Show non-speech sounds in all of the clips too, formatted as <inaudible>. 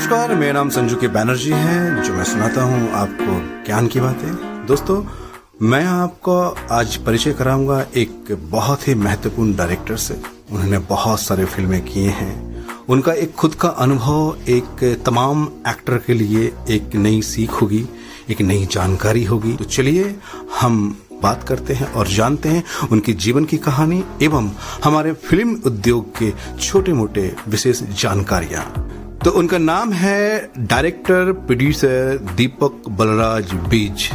नमस्कार, मेरा नाम संजू के बैनर्जी है, जो मैं सुनाता हूँ आपको ज्ञान की बातें। दोस्तों, मैं आपको आज परिचय कराऊँगा एक बहुत ही महत्वपूर्ण डायरेक्टर से। उन्होंने बहुत सारे फ़िल्में किए हैं। उनका एक खुद का अनुभव, एक तमाम एक्टर के लिए एक नई सीख होगी, एक नई जानकारी होगी। तो चलिए, हम बात करते हैं और जानते हैं उनकी जीवन की कहानी एवं हमारे फ़िल्म उद्योग के छोटे मोटे विशेष जानकारियाँ। तो उनका नाम है डायरेक्टर प्रोड्यूसर दीपक बलराज बीज।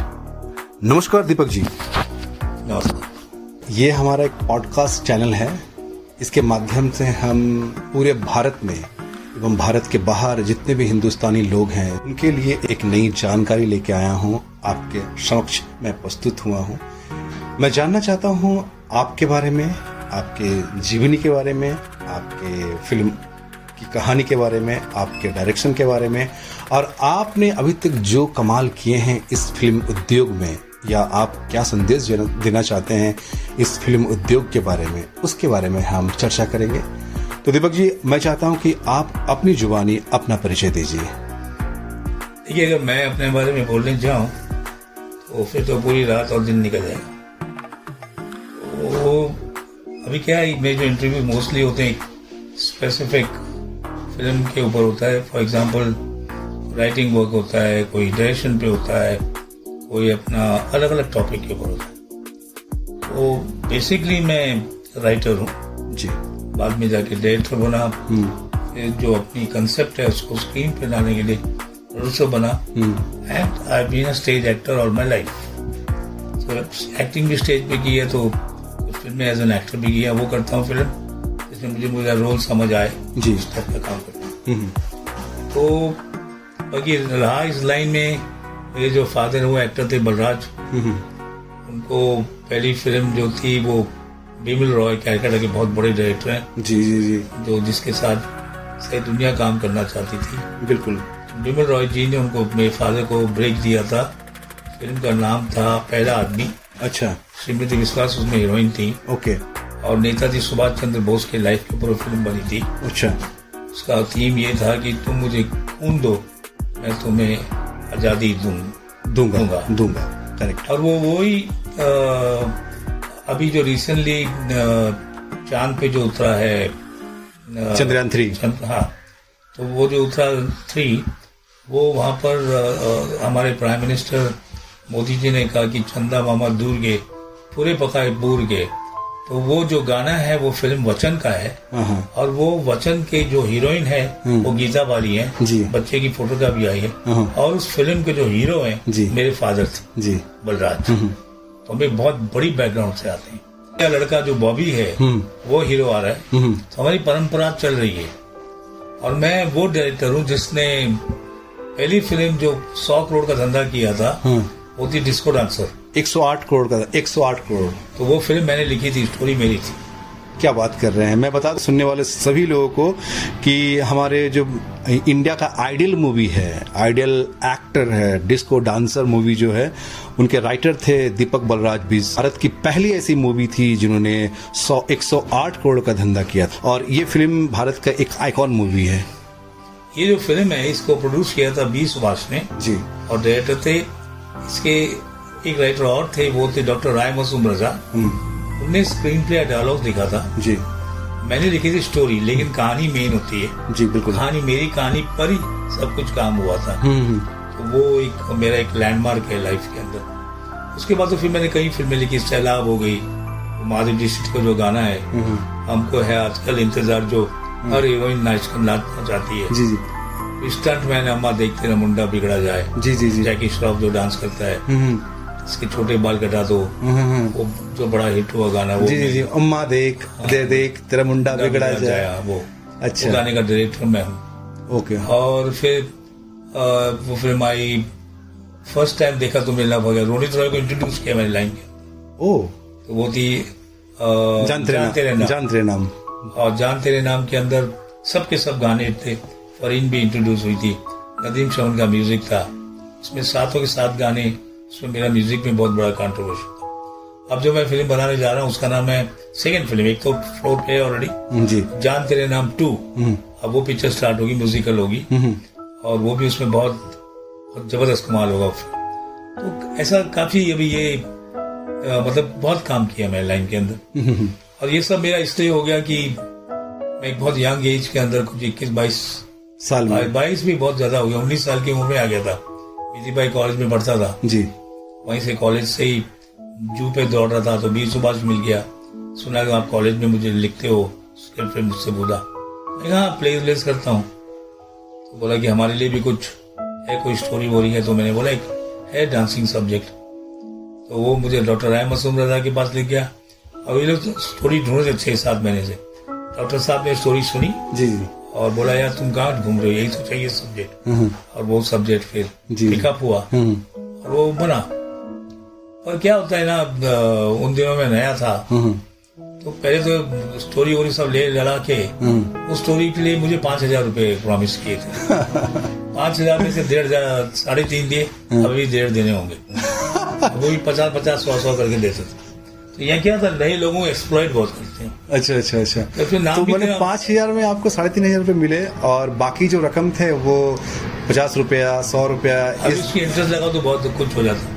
नमस्कार दीपक जी। नमस्कार। ये हमारा एक पॉडकास्ट चैनल है। इसके माध्यम से हम पूरे भारत में एवं भारत के बाहर जितने भी हिंदुस्तानी लोग हैं उनके लिए एक नई जानकारी लेके आया हूँ। आपके समक्ष मैं प्रस्तुत हुआ हूँ। मैं जानना चाहता हूँ आपके बारे में आपके जीवनी के बारे में आपके फ़िल्म की कहानी के बारे में, आपके डायरेक्शन के बारे में, और आपने अभी तक जो कमाल किए हैं इस फ़िल्म उद्योग में, या आप क्या संदेश देना चाहते हैं इस फ़िल्म उद्योग के बारे में, उसके बारे में हम चर्चा करेंगे। तो दीपक जी, मैं चाहता हूँ कि आप अपनी जुबानी अपना परिचय दीजिए। देखिए, अगर मैं अपने बारे में बोलने जाऊँ तो फिर तो पूरी रात और दिन निकल जाएगा। तो अभी क्या है मेरे जो इंटरव्यू मोस्टली होते हैं स्पेसिफिक फ़िल्म के ऊपर होता है। फॉर एग्ज़ाम्पल राइटिंग वर्क होता है कोई डायरेक्शन पे होता है कोई अपना अलग अलग टॉपिक के ऊपर होता है। तो बेसिकली मैं राइटर हूँ। जी। बाद में जाके डायरेक्टर बना। फिर जो अपनी कंसेप्ट है उसको स्क्रीन पे लाने के लिए प्रोड्यूसर बना। And I been a stage actor all my life तो एक्टिंग भी स्टेज पे की है तो फ़िल्में एज एन एक्टर भी किया वो करता हूँ फ़िल्म। जिसमें मुझे मेरा रोल समझ आए। जी। उस टाइप का काम करता हूँ। तो बाकी रहा इस लाइन में मेरे जो फादर है वो एक्टर थे बलराज। उनको पहली फ़िल्म जो थी वो बिमल रॉय कैलकाटा के बहुत बड़े डायरेक्टर हैं। जी जी जी। जो जिसके साथ सही दुनिया काम करना चाहती थी। बिल्कुल। बिमल रॉय जी ने उनको मेरे फादर को ब्रेक दिया था। फ़िल्म का नाम था पहला आदमी। अच्छा। श्रीमती विश्वास उसमें हीरोइन थी। ओके। और नेताजी सुभाष चंद्र बोस के लाइफ के ऊपर फ़िल्म बनी थी। अच्छा। उसका थीम ये था कि तुम मुझे खून दो मैं तुम्हें आज़ादी दूँ। दूँगा दूँगा। दूँगा। करेक्ट और वो वही अभी जो रिसेंटली चाँद पे जो उतरा है चंद्रयान थ्री चंद- हाँ। तो वो जो उतरा थ्री वो वहाँ पर अ, हमारे प्राइम मिनिस्टर मोदी जी ने कहा कि चंदा मामा दूर गए पूरे पकाए बूर गए। तो वो जो गाना है वो फ़िल्म वचन का है। हाँ हाँ। और वो वचन के जो हीरोइन है वो गीता वाली है। बच्चे की फ़ोटो का भी आई है। हाँ। और उस फ़िल्म के जो हीरो हैं मेरे फादर थे। जी। बलराज। तो हमें बहुत बड़ी बैकग्राउंड से आते हैं। क्या लड़का जो बॉबी है हम्म। वो हीरो आ रहा है। हम्म। तो हमारी परंपरा चल रही है। और मैं वो डायरेक्टर हूँ जिसने पहली फ़िल्म जो सौ करोड़ का धंधा किया था वो थी डिस्को डांसर 108 करोड़ का 108 करोड़। तो वो फ़िल्म मैंने लिखी थी स्टोरी मेरी थी। क्या बात कर रहे हैं? मैं बता सुनने वाले सभी लोगों को कि हमारे जो इंडिया का आइडियल मूवी है आइडियल एक्टर है डिस्को डांसर मूवी जो है उनके राइटर थे दीपक बलराज बीज भारत की पहली ऐसी मूवी थी जिन्होंने 100 108 करोड़ का धंधा किया था। और ये फ़िल्म भारत का एक आइकॉन मूवी है। ये जो फ़िल्म है इसको प्रोड्यूस किया था बी सुभाष ने। जी। और डायरेक्टर थे इसके एक राइटर और थे वो थे डॉक्टर राय मसूम रजा उनने स्क्रीन प्ले डायलॉग लिखा था। जी। मैंने लिखी थी स्टोरी लेकिन कहानी मेन होती है। जी बिल्कुल। कहानी मेरी कहानी पर ही सब कुछ काम हुआ था। हम्म, हम्म, तो वो एक मेरा एक लैंडमार्क है लाइफ के अंदर। उसके बाद तो फिर मैंने कई फ़िल्में लिखी सैलाब हो गई माधुरी दीक्षित का जो गाना है हम्म, हमको है आजकल इंतज़ार जो हर हीरोइन नाच नाचना चाहती है। जी जी। स्टंट मैन अम्मा देखते ना मुंडा बिगड़ा जाए। जी जी जी। जैकी श्रॉफ जो डांस करता है। इसके छोटे बाल कटा दो। हम्म, हम्म, वो जो बड़ा हिट हुआ गाना वो जी जी जी। अम्मा देख दे देख तेरा मुंडा बिगड़ा जाए। वो। अच्छा। गाने का डायरेक्टर मैं हूँ। ओके और फिर वो फ़िल्म आई फ़र्स्ट टाइम देखा तो मिलना हो गया। रोनित रॉय को इंट्रोड्यूस किया मैंने लाइन के। ओ। तो वो थी जान तेरे नाम जान तेरे नाम और जान तेरे नाम के अंदर सबके सब गाने थे। फरीन भी इंट्रोड्यूस हुई थी। नदीम शवन का म्यूज़िक था। उसमें सातों के सात गाने उसमें मेरा म्यूज़िक में बहुत बड़ा कंट्रोवर्सी था। अब जो मैं फ़िल्म बनाने जा रहा हूँ उसका नाम है सेकंड फ़िल्म एक तो फ्लोर पे ऑलरेडी जी। जान तेरे नाम टू। हम्म, अब वो पिक्चर स्टार्ट होगी म्यूजिकल होगी। हम्म, और वो भी उसमें बहुत, बहुत ज़बरदस्त कमाल होगा तो ऐसा काफ़ी अभी ये आ, मतलब बहुत काम किया मैं लाइन के अंदर। और ये सब मेरा इसलिए हो गया कि मैं एक बहुत यंग एज के अंदर कुछ इक्कीस बाईस साल बाईस भी बहुत ज़्यादा हो गया। उन्नीस साल की उम्र में आ गया था। बीजी भाई कॉलेज में पढ़ता था। जी। वहीं से कॉलेज से ही जू पे दौड़ रहा था तो बीस सुभाष मिल गया। सुना कि आप कॉलेज में मुझे लिखते हो उसके फिर मुझसे बोला। मैं कहा प्ले प्लेस करता हूँ। तो बोला कि हमारे लिए भी कुछ है कोई स्टोरी बोली है? तो मैंने बोला एक है डांसिंग सब्जेक्ट तो वो मुझे डॉक्टर राय मसूम रजा के पास ले गया। और ये लोग स्टोरी ढूंढ रहे छह सात महीने से। डॉक्टर साहब ने स्टोरी सुनी। जी जी। और बोला यार तुम कहाँ घूम रहे हो? यही तो चाहिए सब्जेक्ट हम्म, और वो सब्जेक्ट फिर पिकअप हुआ। हम्म, और वो बना। और क्या होता है ना उन दिनों में नया था। हम्म, तो पहले तो स्टोरी वोरी सब ले लड़ा के हम्म। उस स्टोरी के लिए मुझे पाँच हज़ार रूपए प्रॉमिस किए थे। पाँच हज़ार में से डेढ़ हज़ार साढ़े तीन दिए अभी डेढ़ देने होंगे। वो भी पचास पचास सौ सौ करके देते थे। तो यहाँ क्या था नए लोगों को एक्सप्लॉइट बहुत करते हैं। अच्छा अच्छा अच्छा। तो फिर नाम तो मैंने पाँच हज़ार में आपको साढ़े तीन हज़ार रुपये मिले और बाकी जो रकम थे वो पचास रुपया सौ रुपया इस इंटरेस्ट लगा तो बहुत कुछ हो जाता।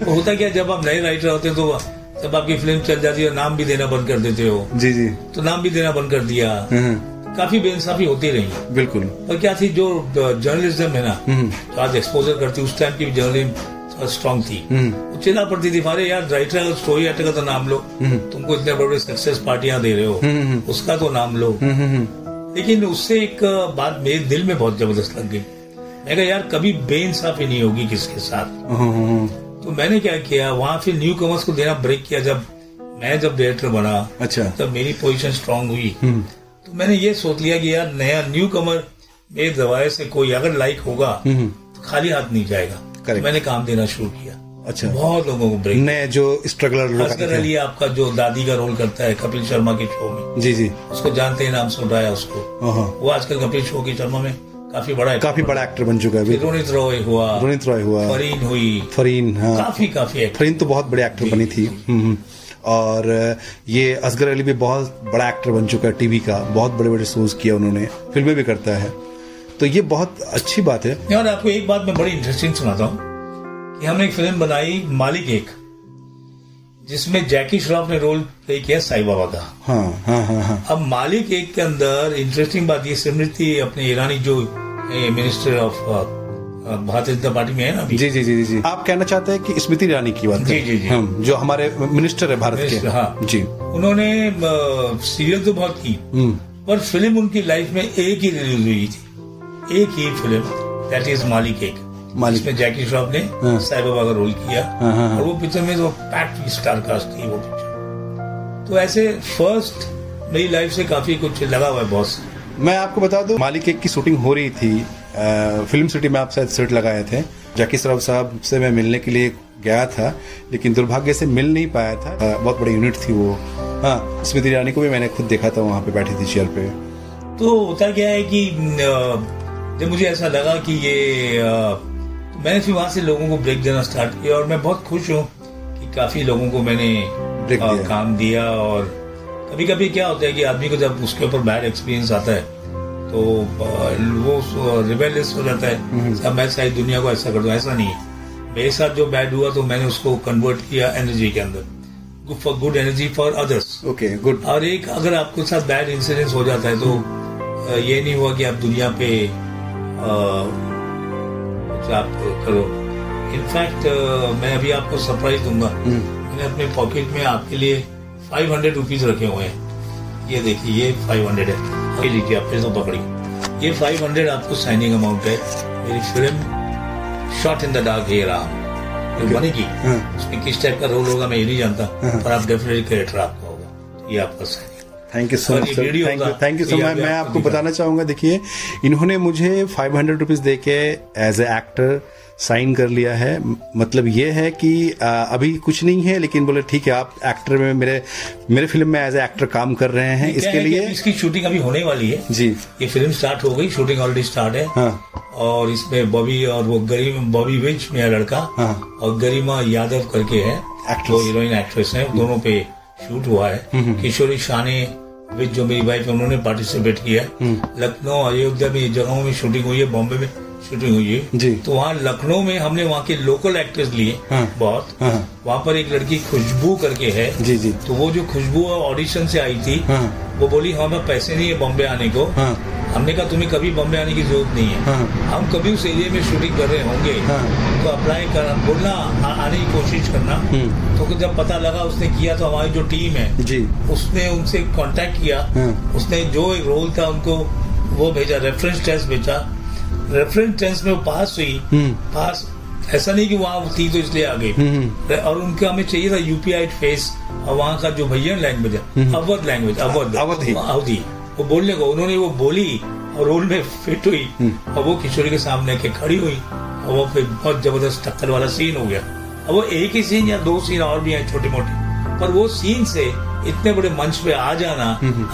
तो होता क्या जब आप नए राइटर होते हैं तो जब आपकी फ़िल्म चल जाती है नाम भी देना बंद कर देते हो। जी जी। तो नाम भी देना बंद कर दिया। हम्म, काफ़ी बेइंसाफी होती रही। बिल्कुल। और क्या थी जो जर्नलिज्म है ना हम्म, तो आज एक्सपोजर करती उस टाइम की जर्नलिज्म स्ट्रांग थी। हम्म, चिल्ला पड़ती थी अरे यार राइटर अगर स्टोरी राइटर का तो नाम लो। तुमको इतने बड़े बड़े सक्सेस पार्टियाँ दे रहे हो। उसका तो नाम लो। लेकिन उससे एक बात मेरे दिल में बहुत ज़बरदस्त लग गई। मैं कहा यार कभी बेइंसाफी नहीं होगी किसके साथ? तो मैंने क्या किया वहाँ फिर न्यू कमर्स को देना ब्रेक किया। जब मैं जब डायरेक्टर बना अच्छा। तब मेरी पोजीशन स्ट्रांग हुई। हम्म, तो मैंने ये सोच लिया कि यार नया न्यू कमर मेरे दवाए से कोई अगर लाइक होगा हम्म, तो खाली हाथ नहीं जाएगा। Correct. मैंने काम देना शुरू किया। अच्छा। बहुत लोगों को ब्रेक नए जो स्ट्रगलर असगर अली आपका जो दादी का रोल करता है कपिल शर्मा के शो में। जी जी। उसको जानते हैं नाम से उठाया उसको। हाँ, हाँ। वो आजकल कपिल शो की शर्मा में काफ़ी बड़ा काफ़ी बड़ा एक्टर बन चुका है रोनित रॉय हुआ रोनित रॉय हुआ। फरीन हुई। फरीन हाँ। काफ़ी काफ़ी एक्टर फरीन तो बहुत बड़े एक्टर बनी थी। हम्म, हम्म। और ये असगर अली भी बहुत बड़ा एक्टर बन चुका है टीवी का। बहुत बड़े बड़े शोज़ किया उन्होंने। फ़िल्में भी करता है। तो ये बहुत अच्छी बात है। और आपको एक बात मैं बड़ी इंटरेस्टिंग सुनाता हूँ कि हमने एक फ़िल्म बनाई मालिक एक। जिसमें जैकी श्रॉफ ने रोल प्ले किया साई बाबा का। हाँ हाँ हाँ हाँ। अब मालिक एक के अंदर इंटरेस्टिंग बात ये स्मृति अपने ईरानी जो minister of Bharatiya Janata party में है ना अभी। जी जी जी जी आप कहना चाहते हैं कि स्मृति ईरानी की बात जी, जी, जी। हम जो हमारे मिनिस्टर है भारत मिनिस्टर, के हाँ। जी। उन्होंने सीरियल तो बहुत की हम्म, पर फ़िल्म उनकी लाइफ में एक ही रिलीज़ हुई थी। एक ही फ़िल्म दैट इज़ मालिक एक। मालिक। जिसमें जैकी श्रॉफ ने हाँ। साई बाबा का रोल किया। हाँ, हाँ, हाँ। और वो पिक्चर में तो पैक्ट स्टार कास्ट थी वो पिक्चर। तो ऐसे फ़र्स्ट मेरी लाइफ से काफ़ी कुछ लगा हुआ है बॉस मैं आपको बता दूँ मालिक एक की शूटिंग हो रही थी। अ, फ़िल्म सिटी में आप शायद सेट लगाए थे। जैकी श्रॉफ साहब से मैं मिलने के लिए गया था लेकिन दुर्भाग्य से मिल नहीं पाया था। अ, बहुत बड़ी यूनिट थी वो। हाँ स्मृति ईरानी को भी मैंने खुद देखा था वहाँ पे बैठी थी चेयर पे। तो होता क्या है कि जब मुझे ऐसा लगा कि ये तो मैंने फिर वहाँ से लोगों को ब्रेक देना स्टार्ट किया और मैं बहुत खुश हूँ कि काफ़ी लोगों को मैंने ब्रेक दिया। काम दिया और कभी कभी क्या होता है कि आदमी को जब उसके ऊपर बैड एक्सपीरियंस आता है तो वो रिबेलियस हो जाता है अब मैं सारी दुनिया को ऐसा कर दूँ ऐसा नहीं है। मेरे साथ जो बैड हुआ तो मैंने उसको कन्वर्ट किया एनर्जी के अंदर। For good energy for others okay good और एक अगर आपके साथ बैड इंसिडेंस हो जाता है तो ये नहीं हुआ कि आप दुनिया पे आप करो। इनफैक्ट मैं अभी आपको सरप्राइज़ दूँगा। मैंने अपने पॉकेट में आपके लिए फाइव हंड्रेड रुपीज़ रखे हुए हैं। ये देखिए ये फाइव हंड्रेड है। ये लीजिए आप फिर तो पकड़िए। ये फाइव हंड्रेड आपको साइनिंग अमाउंट है। मेरी film shot in the dark Hey Ram जो बनेगी। हाँ। उसमें किस टाइप का रोल होगा मैं ये नहीं जानता। पर आप डेफिनेटली कैरेक्टर आपका होगा। ये आपका signing thank you so much thank you thank you so much मैं आपको बताना चाहूँगा देखिए इन्होंने मुझे फाइव हंड्रेड रुपीज़ दे के एज ए एक्टर साइन कर लिया है। मतलब ये है कि आ, अभी कुछ नहीं है लेकिन बोले ठीक है आप एक्टर में मेरे मेरे फ़िल्म में एज ए एक्टर काम कर रहे हैं। इसके है लिए इसकी शूटिंग अभी होने वाली है। जी। ये फ़िल्म स्टार्ट हो गई शूटिंग ऑलरेडी स्टार्ट है। हाँ। और इसमें बॉबी और वो गरिमा बॉबी विच मेरा लड़का हाँ। और गरिमा यादव करके है। वो हीरोइन एक्ट्रेस है दोनों पे शूट हुआ है। किशोरी शानी विद जो मेरी वाइफ उन्होंने पार्टिसिपेट किया है। लखनऊ अयोध्या में जगहों में शूटिंग हुई है बॉम्बे में शूटिंग हुई है। जी। तो वहाँ लखनऊ में हमने वहाँ के लोकल एक्टर्स लिए हाँ। बहुत। हाँ। वहाँ पर एक लड़की खुशबू करके है। जी जी। तो वो जो खुशबू ऑडिशन से आई थी हाँ। वो बोली हमें पैसे नहीं है बॉम्बे आने को। हाँ। हमने कहा तुम्हें कभी बॉम्बे आने की ज़रूरत नहीं है। हाँ। हम कभी उस एरिया में शूटिंग कर रहे होंगे हाँ। तो अप्लाई करना बोलना आ- आने की कोशिश करना। हम्म, तो जब पता लगा उसने किया तो हमारी जो टीम है जी। उसने उनसे कांटेक्ट किया। हाँ। उसने जो एक रोल था उनको वो भेजा रेफरेंस टेस्ट भेजा। रेफरेंस टेस्ट में वो पास हुई। हम्म। पास ऐसा नहीं कि वहाँ थी तो इसलिए आ गई हम्म। और उनका हमें चाहिए था यूपीआई फेस और वहाँ का जो भैया लैंग्वेज है अवध लैंग्वेज अवध। अवधी। अवधी वो बोलने को उन्होंने वो बोली और रोल में फिट हुई। और वो किशोरी के सामने के खड़ी हुई। और वो फिर बहुत ज़बरदस्त टक्कर वाला सीन हो गया। अब वो एक ही सीन या दो सीन और भी हैं छोटे मोटे पर वो सीन से इतने बड़े मंच पे आ जाना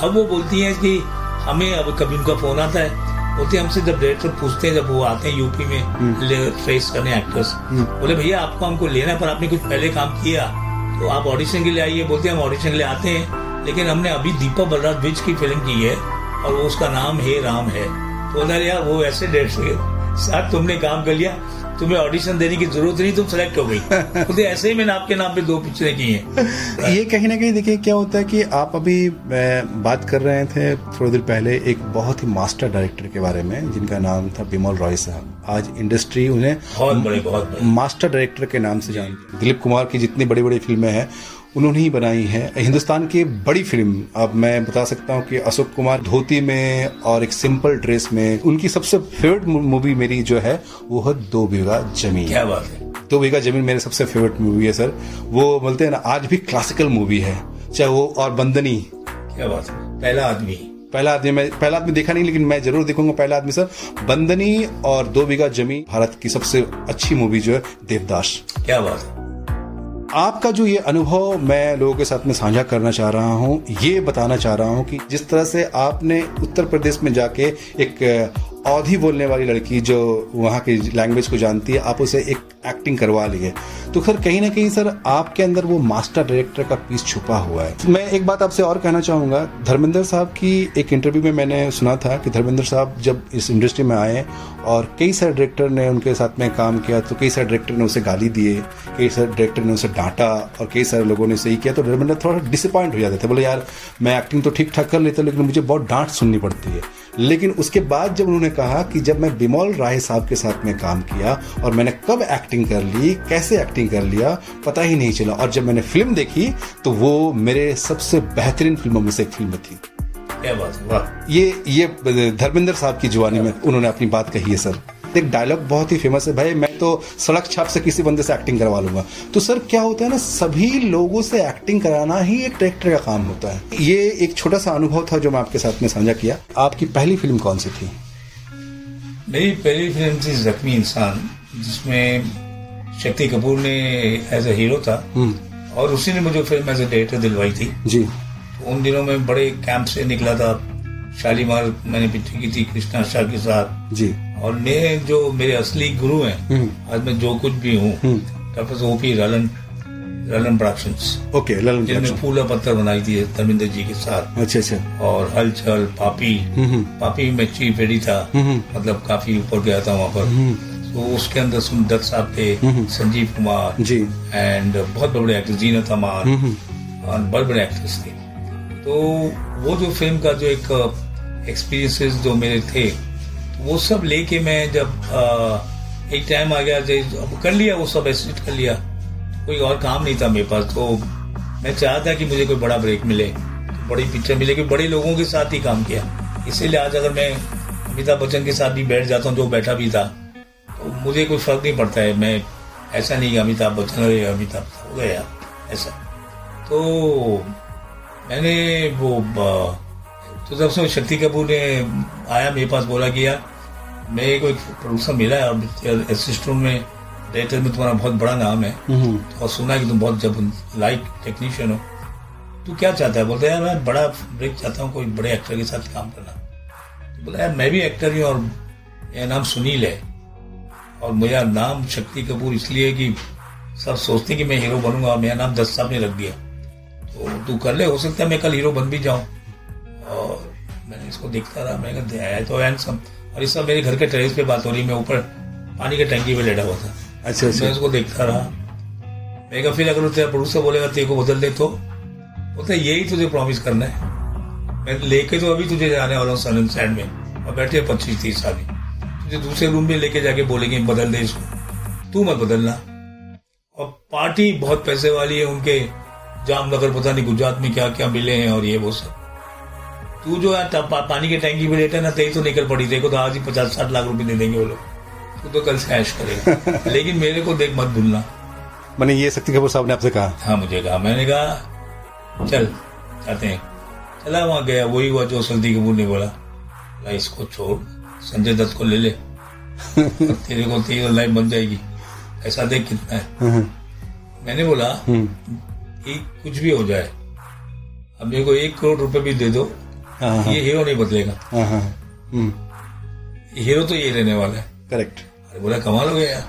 अब वो बोलती हैं कि हमें अब कभी उनका फ़ोन आता है। बोलते हमसे जब डायरेक्टर पूछते हैं जब वो आते हैं यूपी में फेस करने एक्टर्स बोले भैया आपको हमको लेना है पर आपने कुछ पहले काम किया। तो आप ऑडिशन के लिए आइए। बोलते हैं हम ऑडिशन के लिए आते हैं। लेकिन हमने अभी दीपक बलराज बिज की फ़िल्म की है और वो उसका नाम हे राम है। तो बोला यार वो ऐसे डायरेक्टर के <laughs> साथ तुमने काम कर लिया। तुम्हें ऑडिशन देने की ज़रूरत नहीं तुम सेलेक्ट हो गई। <laughs> बोलते ऐसे ही मैंने आपके नाम पे दो पिक्चरें की हैं। ये कहीं ना कहीं देखिए क्या होता है कि आप अभी बात कर रहे थे थोड़ी देर पहले एक बहुत ही मास्टर डायरेक्टर के बारे में जिनका नाम था बिमल रॉय साहब। आज इंडस्ट्री उन्हें बहुत बड़े बहुत बड़े। मास्टर डायरेक्टर के नाम से जानती दिलीप कुमार की जितनी बड़ी बड़ी फ़िल्में हैं उन्होंने ही बनाई है। हिंदुस्तान की बड़ी फ़िल्म अब मैं बता सकता हूँ कि अशोक कुमार धोती में और एक सिंपल ड्रेस में उनकी सबसे फेवरेट मूवी मेरी जो है वो है दो बीघा ज़मीन। क्या बात है। दो बीघा ज़मीन मेरे सबसे फेवरेट मूवी है सर। वो बोलते हैं ना आज भी क्लासिकल मूवी है चाहे वो और बंदनी। क्या बात है। पहला आदमी। पहला आदमी मैं पहला आदमी देखा नहीं लेकिन मैं ज़रूर देखूँगा पहला आदमी सर। बंदनी और दो बीघा ज़मीन भारत की सबसे अच्छी मूवी जो है देवदास। क्या बात है। आपका जो ये अनुभव मैं लोगों के साथ में साझा करना चाह रहा हूँ, ये बताना चाह रहा हूँ कि जिस तरह से आपने उत्तर प्रदेश में जाके एक अवधि बोलने वाली लड़की जो वहाँ की लैंग्वेज को जानती है, आप उसे एक एक्टिंग करवा लिए। तो सर कहीं ना कहीं सर, आपके अंदर वो मास्टर डायरेक्टर का पीस छुपा हुआ है। मैं एक बात आपसे और कहना चाहूँगा, धर्मेंद्र साहब की एक इंटरव्यू में मैंने सुना था कि धर्मेंद्र साहब जब इस इंडस्ट्री में आए और कई सारे डायरेक्टर ने उनके साथ में काम किया तो कई सारे डायरेक्टर ने उसे गाली दिए, कई सारे डायरेक्टर ने उसे डांटा और कई सारे लोगों ने सही किया तो धर्मेंद्र थोड़ा डिसअपॉइंट हो जाते थे। बोले, यार, मैं एक्टिंग तो ठीक ठाक कर लेता, लेकिन मुझे बहुत डांट सुननी पड़ती है। लेकिन उसके बाद जब उन्होंने कहा कि जब मैं बिमोल राय साहब के साथ में काम किया और मैंने कब एक्टिंग कर ली कैसे एक्टिंग कर लिया पता ही नहीं चला। और जब मैंने फ़िल्म देखी तो वो मेरे सबसे बेहतरीन फ़िल्मों में से एक फ़िल्म थी। ये ये धर्मेंद्र साहब की जवानी में उन्होंने अपनी बात कही है सर। एक डायलॉग बहुत ही फ़ेमस है। भाई मैं तो सड़क छाप से किसी बंदे से एक्टिंग करवा लूँगा। तो सर क्या होता है ना सभी लोगों से एक्टिंग कराना ही एक डायरेक्टर का काम होता है। ये एक छोटा सा अनुभव था जो मैं आपके साथ में साझा किया। आपकी पहली फ़िल्म कौन सी थी? मेरी पहली फ़िल्म थी जख्मी इंसान जिसमें शक्ति कपूर ने एज ए हीरो था। और उसी ने मुझे फ़िल्म एज ए डायरेक्टर दिलवाई थी। जी। उन दिनों में बड़े कैंप से निकला था। शालीमार मैंने पिक्चर की थी कृष्णा शाह के साथ। जी। और मेरे जो मेरे असली गुरु हैं आज मैं जो कुछ भी हूँ ओपी रलन रलन प्रोडक्शंस ओके ललन प्रोडक्शन। फूला पत्थर बनाई थी धर्मेंद्र जी के साथ। अच्छा अच्छा। और हलचल पापी। पापी में चीफ एडी था। मतलब काफ़ी ऊपर गया था वहाँ पर। तो उसके अंदर सुन दत्त साहब थे संजीव कुमार। जी। एंड बहुत बड़े एक्टर्स जीनत अमान और बड़े बड़े एक्टर्स थे। तो वो जो फ़िल्म का जो एक एक्सपीरियंसेस जो मेरे थे वो सब लेके मैं जब अ, एक टाइम आ गया जो- अब कर लिया वो सब एसिड कर लिया। कोई और काम नहीं था मेरे पास तो मैं चाहता कि मुझे कोई बड़ा ब्रेक मिले बड़ी पिक्चर मिले कि बड़े लोगों के साथ ही काम किया। इसीलिए आज अगर मैं अमिताभ बच्चन के साथ भी बैठ जाता हूँ जो बैठा भी था तो मुझे कोई फ़र्क नहीं पड़ता है। मैं ऐसा नहीं अमिताभ बच्चन अमिताभ हो गया ऐसा। तो मैंने वो तो जब से शक्ति कपूर ने आया मेरे पास बोला कि यार मेरे को एक प्रोड्यूसर मिला है और असिस्टेंट में डायरेक्टर में तुम्हारा बहुत बड़ा नाम है। और सुना है कि तुम बहुत जब लाइक टेक्नीशियन हो। तू क्या चाहता है? बोलते यार मैं बड़ा ब्रेक चाहता हूँ कोई बड़े एक्टर के साथ काम करना। तो बोला यार मैं भी एक्टर ही और मेरा नाम सुनील है। और मेरा नाम शक्ति कपूर इसलिए कि सब सोचते कि मैं हीरो बनूँगा और मेरा नाम दस साहब ने रख दिया। तो तू कर ले हो सकता है मैं कल हीरो बन भी जाऊँ। और मैंने इसको देखता रहा मैंने कहा है तो हैंडसम और इस सब मेरे घर के टेरेस पे बात हो रही मैं ऊपर पानी के टंकी पे लेटा हुआ था। अच्छा अच्छा। मैं उसको देखता रहा। मैं कहा फिर अगर तेरा प्रोड्यूसर बोलेगा तेरे को बदल दे तो? बोलते यही तुझे प्रॉमिस करना है। मैं लेके तो अभी तुझे जाने वाला हूँ सलन साइड में और बैठे पच्चीस तीस साल तुझे दूसरे रूम में लेके जाके बोलेंगे बदल दे इसको। तू मत बदलना। और पार्टी बहुत पैसे वाली है उनके जामनगर पता नहीं गुजरात में क्या क्या मिले हैं और ये वो सब। तू जो है पा, पानी के टैंकी में लेटा ना तेरी तो निकल पड़ी। देखो तो आज ही पचास साठ लाख रुपए दे देंगे वो लोग। तू तो कल से ऐश करेगा। <laughs> लेकिन मेरे को देख मत भूलना। मैंने ये शक्ति कपूर साहब ने आपसे कहा। हाँ मुझे कहा। मैंने कहा चल जाते हैं। चला वहाँ गया। वही हुआ जो शक्ति कपूर ने बोला। बोला इसको छोड़। संजय दत्त को ले ले। <laughs> तेरे को तेरी लाइफ बन जाएगी। ऐसा देख कितना है। मैंने बोला कि कुछ भी हो जाए। अब मेरे को एक करोड़ रुपए भी दे दो हाँ, हाँ, ये हीरो नहीं बदलेगा। हाँ, हाँ, हम्म, हीरो तो ये रहने वाला है। करेक्ट अरे बोला कमाल हो गया।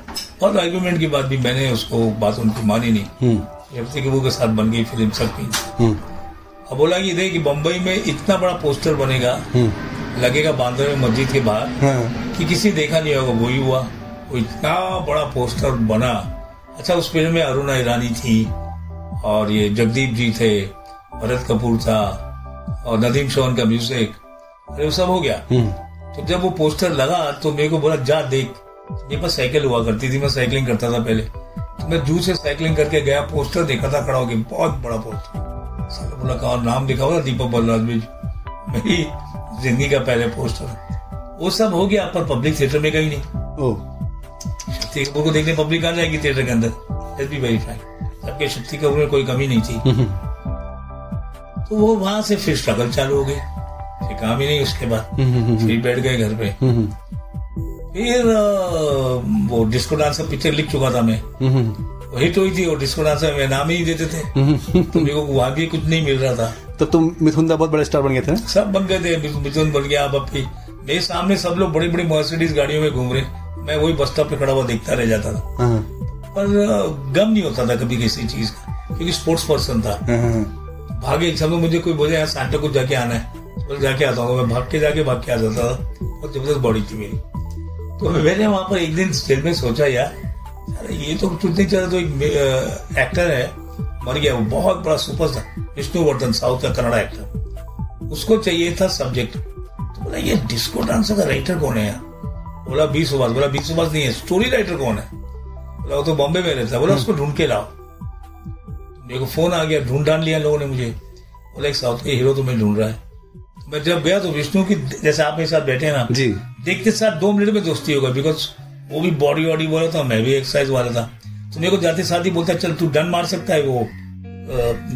बहुत आर्ग्यूमेंट की बात भी मैंने उसको बात उनकी मानी नहीं। हम्म, शक्ति कपूर के साथ बन गई फ़िल्म सबकी हम्म, अब बोला कि देख बम्बई में इतना बड़ा पोस्टर बनेगा हम्म, लगेगा बांद्रा में मस्जिद के बाहर कि किसी देखा नहीं होगा वही हुआ। वो इतना बड़ा पोस्टर बना। अच्छा उस फ़िल्म में अरुणा ईरानी थी और ये जगदीप जी थे भरत कपूर था और नदीम शोन का म्यूज़िक अरे वो सब हो गया। हम्म, तो जब वो पोस्टर लगा तो मेरे को बोला जा देख। मेरे पास साइकिल हुआ करती थी मैं साइकिलिंग करता था पहले। तो मैं जू से साइकिलिंग करके गया पोस्टर देखा था खड़ा होके बहुत बड़ा पोस्टर साला बोला कहा नाम लिखा हुआ दीपक बलराज बीज मेरी ज़िंदगी का पहले पोस्टर वो सब हो गया पर पब्लिक थिएटर में गई नहीं। ओ। को देखने पब्लिक आ जाएगी थिएटर के अंदर। लेट्स बी वेरी फ्रैंक सबके शक्ति कपूर में कोई कमी नहीं थी। हम्म, तो वो वहाँ से फिर स्ट्रगल चालू हो गई। फिर काम ही नहीं उसके बाद। हम्म, फिर बैठ गए घर पे। हम्म, फिर वो डिस्को डांस का पिक्चर लिख चुका था मैं। हम्म, हिट हुई थी और डिस्को डांस में नाम ही देते थे। हम्म, तो मेरे को वहाँ भी कुछ नहीं मिल रहा था। तो तुम मिथुन दा बहुत बड़े स्टार बन गए थे सब बन गए थे। मिथुन- बन गया अपनी मेरे सामने सब लोग बड़ी बड़ी मर्सिडीज गाड़ियों में घूम रहे मैं वही बस स्टॉप पे खड़ा हुआ देखता रह जाता था। हाँ, पर गम नहीं होता था कभी किसी चीज़ का क्योंकि स्पोर्ट्स पर्सन था। हाँ, हाँ, भागे सब लोग मुझे कोई बोले यार सांता कुछ जाके आना है। तो जाके आता हूँ। मैं भाग के जाके भाग के आ जाता था बहुत ज़बरदस्त बॉडी थी मेरी। तो मैंने वहाँ पर एक दिन स्टेज में सोचा यार यार ये तो कुछ नहीं चला तो एक एक्टर है मर गया वो बहुत बड़ा सुपरस्टार विष्णुवर्धन साउथ का कन्नड़ा एक्टर उसको चाहिए था सब्जेक्ट तो बोला ये डिस्को डांसर का राइटर कौन है यार? बोला बी सुभाष बोला बी सुभाष नहीं है स्टोरी राइटर कौन है? बोला वो तो बॉम्बे में रहता है। बोला उसको ढूंढ के लाओ। मेरे को फ़ोन आ गया ढूंढ डाल लिया लोगों ने मुझे। बोला एक साउथ के हीरो तुम्हें ढूंढ रहा है। मैं जब गया तो विष्णु की जैसे आप मेरे साथ बैठे हैं ना जी। देखते साथ दो मिनट में दोस्ती होगा बिकॉज़ वो भी बॉडी वॉडी बोला था मैं भी एक्सरसाइज वाला था। तो मेरे को जाते साथ ही बोलता चल तू डन मार सकता है वो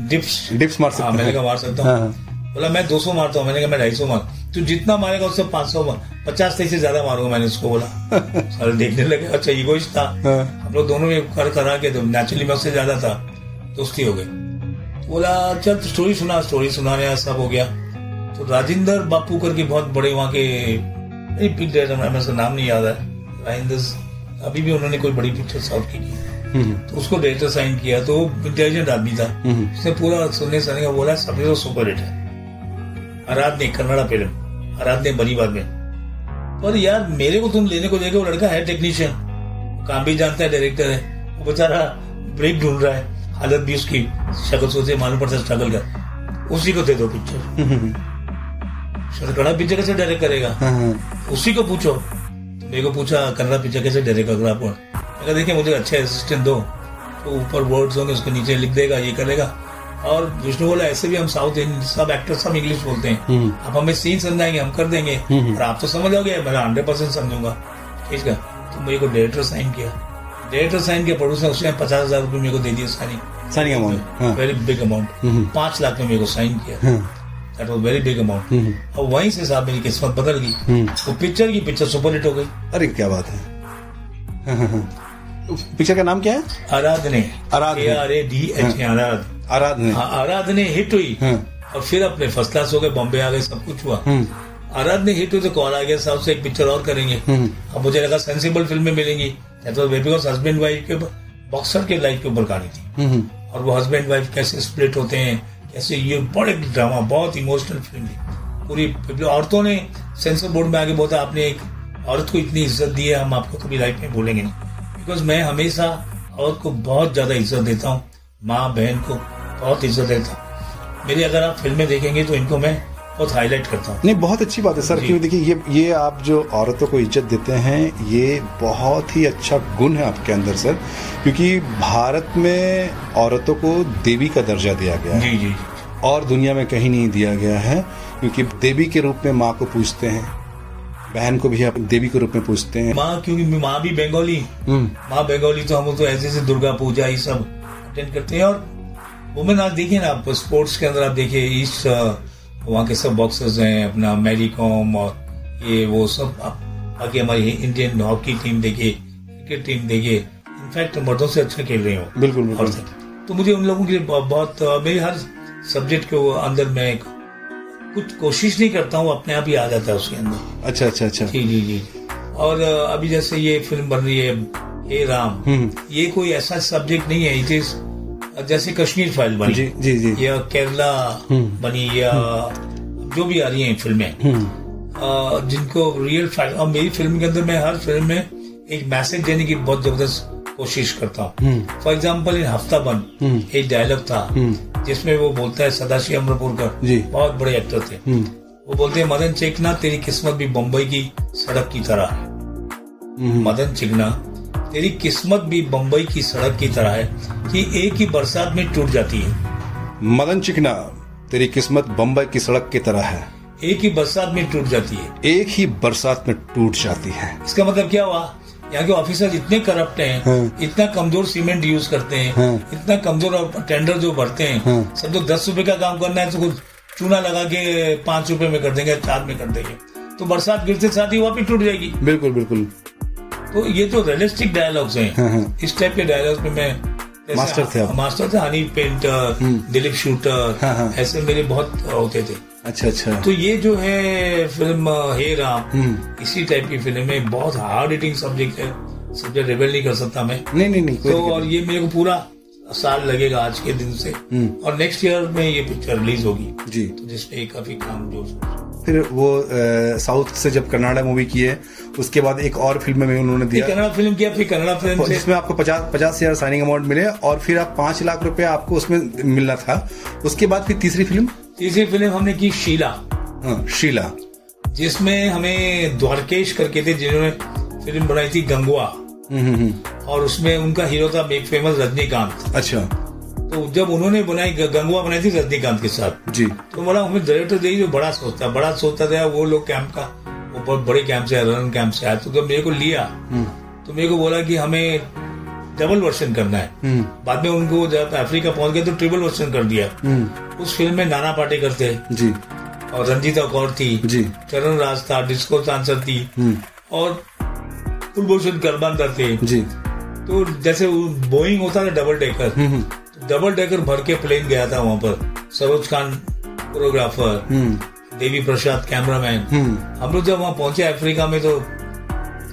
डिप्स डिप्स मार हाँ मैंने कहा मार सकता हाँ, हूँ बोला मैं 200 मारता हूँ। मैंने कहा मैं 250 मार तू जितना मारेगा उससे 500 मार। पचास तेईस से ज़्यादा मारूँगा मैंने उसको बोला। <laughs> सारे देखने लगे अच्छा ईगोइस्ट था। हाँ, हम लोग दोनों में कर करा के तो नेचुरली मैं उससे ज़्यादा था दोस्ती हो गई। बोला चल स्टोरी सुना स्टोरी सुनाने सब हो गया। तो राजेंद्र बापू करके बहुत बड़े वहाँ के नहीं बिग उसका नाम नहीं याद है। राजेंद्र अभी भी उन्होंने कोई बड़ी पिक्चर साउथ की की हम्म, तो उसको डायरेक्टर साइन किया तो इंटेलिजेंट आदमी था। हम्म, उसने पूरा सुनने सुनने का बोला हीरो सुपर हिट है। आराधने कन्नड़ा फ़िल्म आराधने बनी बाद में। पर यार मेरे को तुम लेने को देखे वो लड़का है टेक्नीशियन काम भी जानता है डायरेक्टर है। वो बेचारा ब्रेक ढूंढ रहा है। हालत भी उसकी शक्ल सोचे मालूम पड़ता है स्ट्रगल कर। उसी को दे दो पिक्चर कन्नड़ा पिक्चर कैसे डायरेक्ट करेगा? हाँ, हाँ, उसी को पूछो। तो मेरे को पूछा कन्नड़ा पिक्चर कैसे डायरेक्ट करेगा आप देखिए मुझे अच्छे असिस्टेंट दो। तो ऊपर वर्ड्स होंगे उसको नीचे लिख देगा ये करेगा। और विष्णु बोला ऐसे भी हम साउथ इंडियन सब एक्टर सब इंग्लिश बोलते हैं। हम्म, आप हमें सीन समझाएँगे हम कर देंगे। हम्म। और आप तो समझ जाओगे मैं हंड्रेड परसेंट समझूँगा। ठीक है? तो मेरे को डायरेक्टर साइन किया। डायरेक्टर साइन किया प्रोड्यूसर उसने पचास हज़ार रुपये मेरे को दे दिए साइन सानी अमाउंट हाँ, वेरी बिग अमाउंट हम्म। पाँच लाख में मेरे को साइन किया। हाँ, that was very big amount hmm, और वहीं से साहब मेरी किस्मत बदल गई। हम्म, वो पिक्चर की पिक्चर सुपर हिट हो गई। अरे क्या बात है। हाँ, हाँ, हाँ। पिक्चर का नाम क्या है? Aradhane. Aradhane. R A D H Aradh. Aradhane. हाँ आराधने हिट हुई हाँ, और फिर अपने फ़र्स्ट क्लास हो गए बॉम्बे आ गए सब कुछ हुआ। हम्म, आराधने हिट हुई तो कॉल आ गया साहब से एक पिक्चर और करेंगे। हम्म, अब मुझे लगा सेंसिबल फ़िल्में मिलेंगी। तो बिकॉज़ हस्बैंड वाइफ के बॉक्सर के लाइफ के ऊपर कहानी थी। हम्म, और वो हस्बैंड वाइफ कैसे स्प्लिट होते हैं कैसे ये बड़े ड्रामा बहुत इमोशनल फ़िल्म थी। पूरी औरतों ने सेंसर बोर्ड में आगे बोला आपने एक औरत को इतनी इज़्ज़त दी है हम आपको कभी लाइफ में भूलेंगे नहीं। बिकॉज़ मैं हमेशा औरत को बहुत ज़्यादा इज़्ज़त देता हूँ। माँ बहन को बहुत इज़्ज़त देता। हूँ मेरी अगर आप फ़िल्में देखेंगे तो इनको मैं बहुत हाईलाइट करता हूँ। नहीं बहुत अच्छी बात है सर क्योंकि देखिए ये ये आप जो औरतों को इज़्ज़त देते हैं ये बहुत ही अच्छा गुण है आपके अंदर सर क्योंकि भारत में औरतों को देवी का दर्जा दिया गया है। जी जी। और दुनिया में कहीं नहीं दिया गया है क्योंकि देवी के रूप में माँ को पूजते हैं। बहन को भी आप देवी के रूप में पूजते हैं। माँ क्योंकि माँ भी बंगाली। हम्म, माँ बंगाली तो हम तो ऐसे ऐसे दुर्गा पूजा ये सब अटेंड करते हैं और वुमेन आज देखिए ना आप स्पोर्ट्स के अंदर आप देखिए इस वहाँ के सब बॉक्सर्स हैं अपना मैरी कॉम और ये वो सब बाकी हमारी इंडियन हॉकी टीम देखिए क्रिकेट टीम देखिए इनफैक्ट मर्दों से अच्छा खेल रहे हो। बिल्कुल बिल्कुल। तो मुझे उन लोगों के लिए बहुत बहुत मेरे हर सब्जेक्ट के अंदर मैं कुछ कोशिश नहीं करता हूँ अपने आप ही आ जाता है उसके अंदर। अच्छा अच्छा अच्छा। जी जी जी। और अभी जैसे ये फ़िल्म बन रही है हे राम। हम्म, ये कोई ऐसा सब्जेक्ट नहीं है इट इज़ जैसे कश्मीर फ़ाइल बनी जी जी जी। या केरला हम्म। बनी या जो भी आ रही हैं फ़िल्में हम्म, जिनको रियल फ़ाइल और मेरी फ़िल्म के अंदर मैं हर फ़िल्म में एक मैसेज देने की बहुत ज़बरदस्त कोशिश करता हूँ। हम्म, फॉर एग्ज़ाम्पल इन हफ़्ता बन हम्म। एक डायलॉग था हम्म, जिसमें वो बोलता है सदाशिव अमरपुरकर। बहुत बड़े एक्टर थे। हम्म, वो बोलते हैं मदन चेकना तेरी किस्मत भी बम्बई की सड़क की तरह है। हम्म, मदन चिकना तेरी किस्मत भी बम्बई की सड़क की तरह है कि एक ही बरसात में टूट जाती है। मदन चिकना तेरी किस्मत बम्बई की सड़क की तरह है। एक ही बरसात में टूट जाती है। एक ही बरसात में टूट जाती है। इसका मतलब क्या हुआ? यहाँ के ऑफिसर इतने करप्ट हैं हाँ। इतना कमज़ोर सीमेंट यूज़ करते हैं हाँ। इतना कमज़ोर टेंडर जो भरते हैं हाँ। सब तो दस रूपए का काम करना है तो कुछ चूना लगा के पाँच रुपए में कर देंगे चार में कर देंगे। तो बरसात गिरते साथ ही वापिस टूट जाएगी। बिल्कुल बिल्कुल। तो ये जो रियलिस्टिक डायलॉग्स हाँ, हैं हाँ। इस टाइप के डायलॉग्स में मैं मास्टर थे आप। मास्टर थे हनी पेंटर दिलीप शूटर हाँ, हाँ। ऐसे मेरे बहुत होते थे अच्छा अच्छा तो ये जो है फ़िल्म हे राम। इसी टाइप की फ़िल्म है बहुत हार्ड हिटिंग सब्जेक्ट है सब्जेक्ट रिवेल नहीं कर सकता मैं नहीं नहीं नहीं तो और ये मेरे को पूरा साल लगेगा आज के दिन से हम्म। और नेक्स्ट ईयर में ये पिक्चर रिलीज़ होगी। जी तो जिसमें काफ़ी काम जो फिर वो साउथ से जब कन्नाडा मूवी की है उसके बाद एक और फ़िल्म में उन्होंने दिया। कन्नड़ा फ़िल्म किया फिर कन्नड़ा फ़िल्म जिसमें आपको पचास पचास हज़ार साइनिंग अमाउंट मिले और फिर आप पाँच लाख रुपए आपको उसमें मिलना था। उसके बाद फिर तीसरी फ़िल्म? तीसरी फ़िल्म हमने की शीला। हाँ, शीला। जिसमें हमें द्वारकेश करके थे जिन्होंने फ़िल्म बनाई थी गंगुआ हम्म, हम्म, हम्म। और उसमें उनका हीरो था फ़ेमस रजनीकांत। अच्छा। तो जब उन्होंने बनाई गंगुआ बनाई थी रजनीकांत के साथ जी। तो बोला हमें डायरेक्टर देखिए जो बड़ा सोचता बड़ा सोचता था वो लोग कैंप का वो बहुत बड़े कैंप से रन कैंप से आए तो जब मेरे को लिया हम्म, तो मेरे को बोला कि हमें डबल वर्जन करना है। हम्म, बाद में उनको जब अफ्रीका पहुँच गए तो ट्रिपल वर्षन कर दिया। हम्म, उस फ़िल्म में नाना पाटेकर थे जी। और रंजीता कौर थी। जी। चरण राज था डिस्को चांसर थी। और कुलभूषण करबांदर थे। जी। तो जैसे बोइंग होता था डबल डेकर तो डबल डेकर भर के प्लेन गया था वहाँ पर। सरोज खान कोरियोग्राफर हम्म, देवी प्रसाद कैमरामैन हम्म, हम लोग जब वहाँ पहुँचे अफ्रीका में तो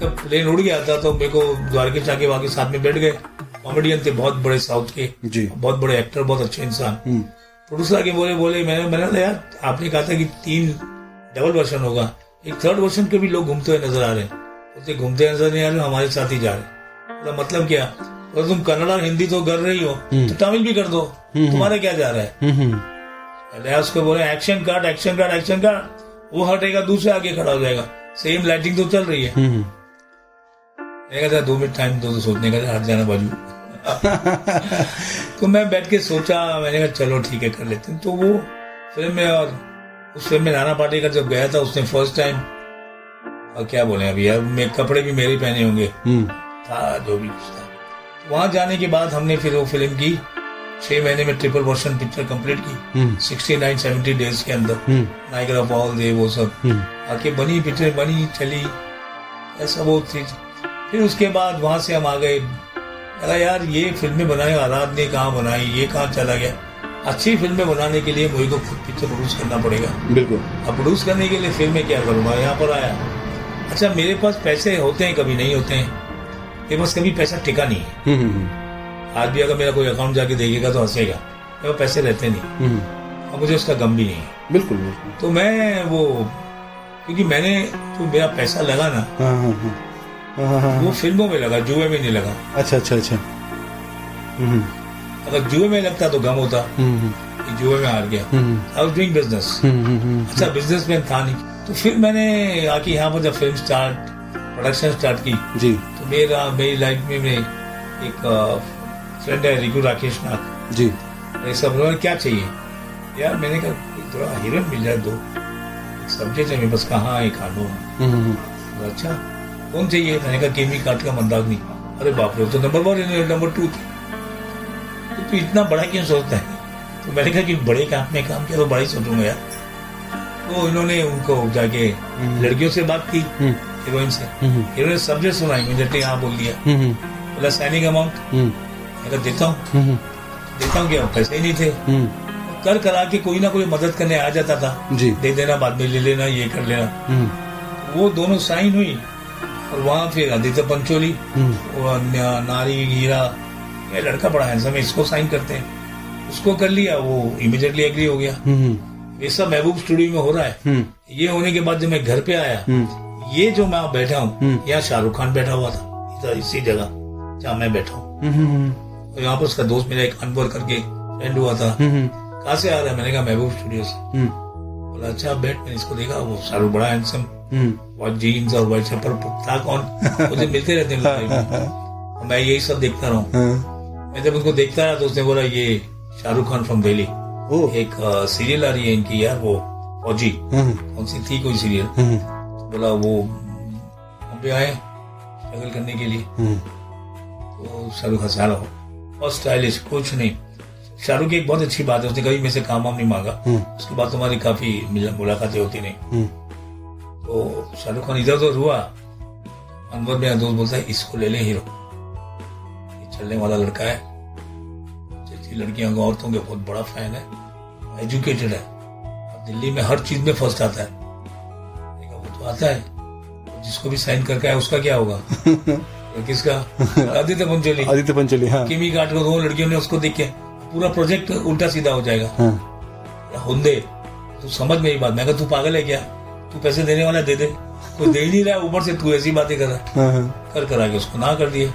जब प्लेन उड़ गया था तो मेरे को द्वारकेश आके वहाँ के साथ में बैठ गए। कॉमेडियन थे बहुत बड़े साउथ के जी। बहुत बड़े एक्टर बहुत अच्छे इंसान। हम्म, प्रोड्यूसर आके बोले बोले मैंने मैंने यार आपने कहा था कि तीन डबल वर्षन होगा। एक थर्ड वर्जन के भी लोग घूमते हुए नज़र आ रहे हैं। घूमते नज़र नहीं आ रहे हमारे साथ ही जा रहे मतलब क्या? बोला, तुम कन्नड़ और हिंदी तो कर रही हो तो तमिल भी कर दो। तुम्हारा क्या जा रहा है? हम्म, हम्म, उसको बोले action card action card action card वो हटेगा दूसरे आगे खड़ा हो जाएगा। सेम लाइटिंग तो चल रही है। हम्म, दो मिनट टाइम दो तो सोचने का हट जाना बाजू। <laughs> तो मैं बैठ के सोचा मैंने कहा चलो ठीक है कर लेते हैं। तो वो फ़िल्म में और उस फ़िल्म में नाना पाटेकर जब गया था उसने फ़र्स्ट टाइम और क्या बोले अभी यार मैं कपड़े भी मेरे पहने होंगे। हम्म, था जो भी था। वहाँ जाने के बाद हमने फिर वो फ़िल्म की छह महीने में ट्रिपल वर्सन पिक्चर कंप्लीट की सिक्सटी नाइन सेवेंटी डेज़ के अंदर। नाइगर ऑफ़ ऑल दे वो सब। हम्म, आके बनी पिक्चर बनी चली। ऐसा वो चीज़। फिर उसके बाद वहाँ से हम आ गए। लगा यार ये फ़िल्में बनाई आज़ाद ने कहाँ बनाई ये कहाँ चला गया? अच्छी फ़िल्में बनाने के लिए मुझे को खुद पिक्चर प्रोड्यूस करना पड़ेगा। बिल्कुल। अब प्रोड्यूस करने के लिए फिर मैं क्या करूँगा? यहाँ पर आया। अच्छा मेरे पास पैसे होते हैं कभी नहीं होते हैं। मेरे पास कभी पैसा टिका नहीं है। हम्म, हम्म, आज भी अगर मेरा कोई अकाउंट जाके देखेगा तो हंसेगा मेरे पास पैसे रहते नहीं। हम्म, और मुझे उसका गम भी नहीं है। बिल्कुल बिल्कुल। तो मैं वो क्योंकि मैंने जो मेरा पैसा लगा ना हाँ हाँ हाँ। वो फ़िल्मों में लगा जुए में नहीं लगा। अच्छा अच्छा अच्छा। हम्म अगर जुए में लगता तो गम होता। हम्म हम्म। कि जुए में हार गया। हम्म आई वाज डूइंग बिज़नेस हम्म हम्म हम्म अच्छा था नहीं। तो फिर मैंने आके यहाँ पर जब फ़िल्म स्टार्ट प्रोडक्शन स्टार्ट की जी। तो मेरा मेरी लाइफ में मैं एक फ्रेंड है रिकू राकेश नाथ। जी। ये सब लोगों ने क्या चाहिए? यार मैंने कहा थोड़ा हीरोइन मिल जाए दो सब्जेक्ट है मेरे पास कहाँ है कानून हम्म हम्म अच्छा कौन चाहिए? मैंने कहा केमी काट का मंदाग्नि अरे बाप रे तो नंबर वन नंबर टू थी। तो तू इतना बड़ा क्यों सोचता है? तो मैंने कहा कि बड़े काम में काम किया तो बड़ा ही सोचूँगा यार। तो इन्होंने उनको जाके लड़कियों से बात की। हम्म। हीरोइन से हम्म हीरोइन ने सब्जेक्ट सुना इमीडिएटली हाँ बोल दिया। हम्म बोला साइनिंग अमाउंट हम्म। मैं देता हूँ। हम्म देता हूँ क्या? पैसे ही नहीं थे। हम्म। कर करा के कोई ना कोई मदद करने आ जाता था। जी। दे देना बाद में ले लेना ये कर लेना। हम्म। वो दोनों साइन हुई और वहाँ फिर आदित्य पंचोली हम्म। नारी हीरा ये लड़का बड़ा हैंडसम है इसको साइन करते हैं। उसको कर लिया वो इमीडिएटली एग्री हो गया। हम्म ये सब महबूब स्टूडियो में हो रहा है। हम्म। ये होने के बाद जब मैं घर पे आया हम्म। ये जो मैं बैठा हूँ हम्म। यहाँ शाहरुख खान बैठा हुआ था इधर इसी जगह जहाँ मैं बैठा हूँ। हम्म और यहाँ पर उसका दोस्त मेरा एक अनवर करके फ्रेंड हुआ था। कहा से आ रहा है? मैंने कहा महबूब स्टूडियो से। हम्म। बोला अच्छा बैठ मैंने इसको देखा वो शाहरुख बड़ा हैंडसम हम्म। व्हाइट जीन्स और व्हाइट चप्पल था कौन? मुझे मिलते रहते हैं में। और यही सब देखता रहा हूँ। हाँ। मैं जब उनको देखता रहा तो उसने बोला ये शाहरुख खान फ्रॉम दिल्ली एक सीरियल आ रही है इनकी यार वो फौजी। हम्म कौन सी थी कोई सीरियल हम्म बोला वो हम पे आए स्ट्रगल करने के लिए। हम्म। तो शाहरुख हंसा रहा हो। और स्टाइलिश कुछ नहीं। शाहरुख की एक बहुत अच्छी बात है उसने कभी मेरे से काम वाम नहीं मांगा। हम्म। उसके बाद तुम्हारी काफ़ी मुलाकातें होती नहीं हम्म। तो शाहरुख खान इधर उधर हुआ। अनवर मेरा दोस्त बोलता है इसको ले ले हीरो। ये चलने वाला लड़का है। जैसी लड़कियाँ औरतों के बहुत बड़ा फ़ैन है। एजुकेटेड है। दिल्ली में हर चीज़ में फ़र्स्ट आता है। तो आता है। जिसको भी साइन करके आया उसका क्या होगा? <laughs> किसका? आदित्य पंचोली। आदित्य पंचोली हाँ। किमी काट को दो लड़कियों ने उसको देख के पूरा प्रोजेक्ट उल्टा सीधा हो जाएगा। हाँ। हुंदे तू समझ मेरी बात। मैं तू पागल है क्या? तू पैसे देने वाला दे दे। कोई दे ही नहीं रहा ऊपर से तू ऐसी बातें कर रहा है। हाँ कर करा के उसको ना कर दिया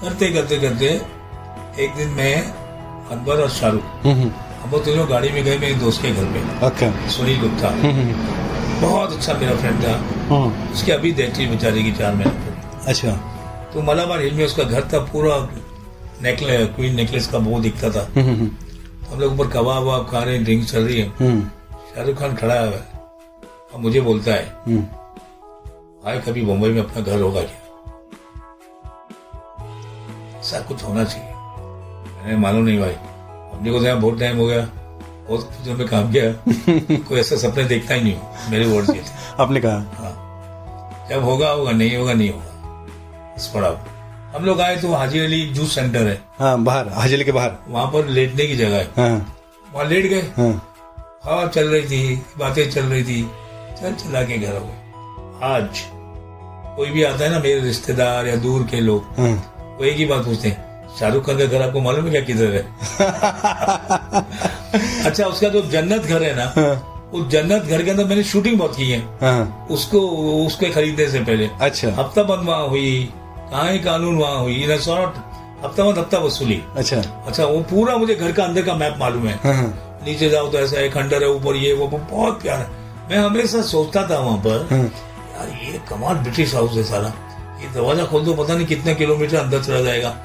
करते करते करते एक दिन मैं अकबर और शाहरुख हम्म हम लोग तीनों गाड़ी में गए मेरे दोस्त के घर पे। अच्छा। सुनील गुप्ता। हम्म। बहुत अच्छा मेरा फ्रेंड था। हम्म उसकी अभी डेथ हुई बेचारे की चार महीने अच्छा। तो मलाबार हिल में उसका घर था पूरा नेकले क्वीन नेकलेस का वो दिखता था। हम्म हम्म हम लोग ऊपर कबाब वबाब खा रहे हैं ड्रिंक चल रही है। हम्म। शाहरुख खान खड़ा है। और मुझे बोलता है हम्म। भाई कभी मुंबई में अपना घर होगा क्या? ऐसा कुछ होना चाहिए। मैंने मालूम नहीं भाई। अपने को तो यहाँ बहुत टाइम हो गया। बहुत कुछ में काम किया। कोई ऐसा सपने देखता ही नहीं हूँ। मेरे वर्ड ये <laughs> आपने कहा। हाँ। जब होगा होगा नहीं होगा नहीं होगा। बस पड़ा हम लोग आए तो हाजी अली जूस सेंटर है। हाँ बाहर हाजी अली के बाहर। वहाँ पर लेटने की जगह है। हाँ। वहाँ लेट गए। हाँ। हवा चल रही थी बातें चल रही थी। चल चला के घर हो गए आज कोई भी आता है ना मेरे रिश्तेदार या दूर के लोग हाँ। वो एक ही बात पूछते हैं शाहरुख खान का घर आपको मालूम है क्या किधर है? <laughs> अच्छा उसका जो जन्नत घर है ना हाँ। उस जन्नत घर के अंदर मैंने शूटिंग बहुत की है। हाँ। उसको उसके खरीदने से पहले। अच्छा। हफ़्ता बंद वहाँ हुई कहा कानून वहाँ हुई रिसोर्ट हफ़्ता बंद हफ़्ता वसूली। अच्छा। अच्छा वो पूरा मुझे घर का अंदर का मैप मालूम है। हाँ नीचे जाओ तो ऐसा है खंडर है ऊपर ये वो बहुत प्यारा। है मैं हमेशा सोचता था वहाँ पर यार ये कमाल ब्रिटिश हाउस है सारा। ये दरवाज़ा खोल दो पता नहीं कितने किलोमीटर अंदर चला जाएगा।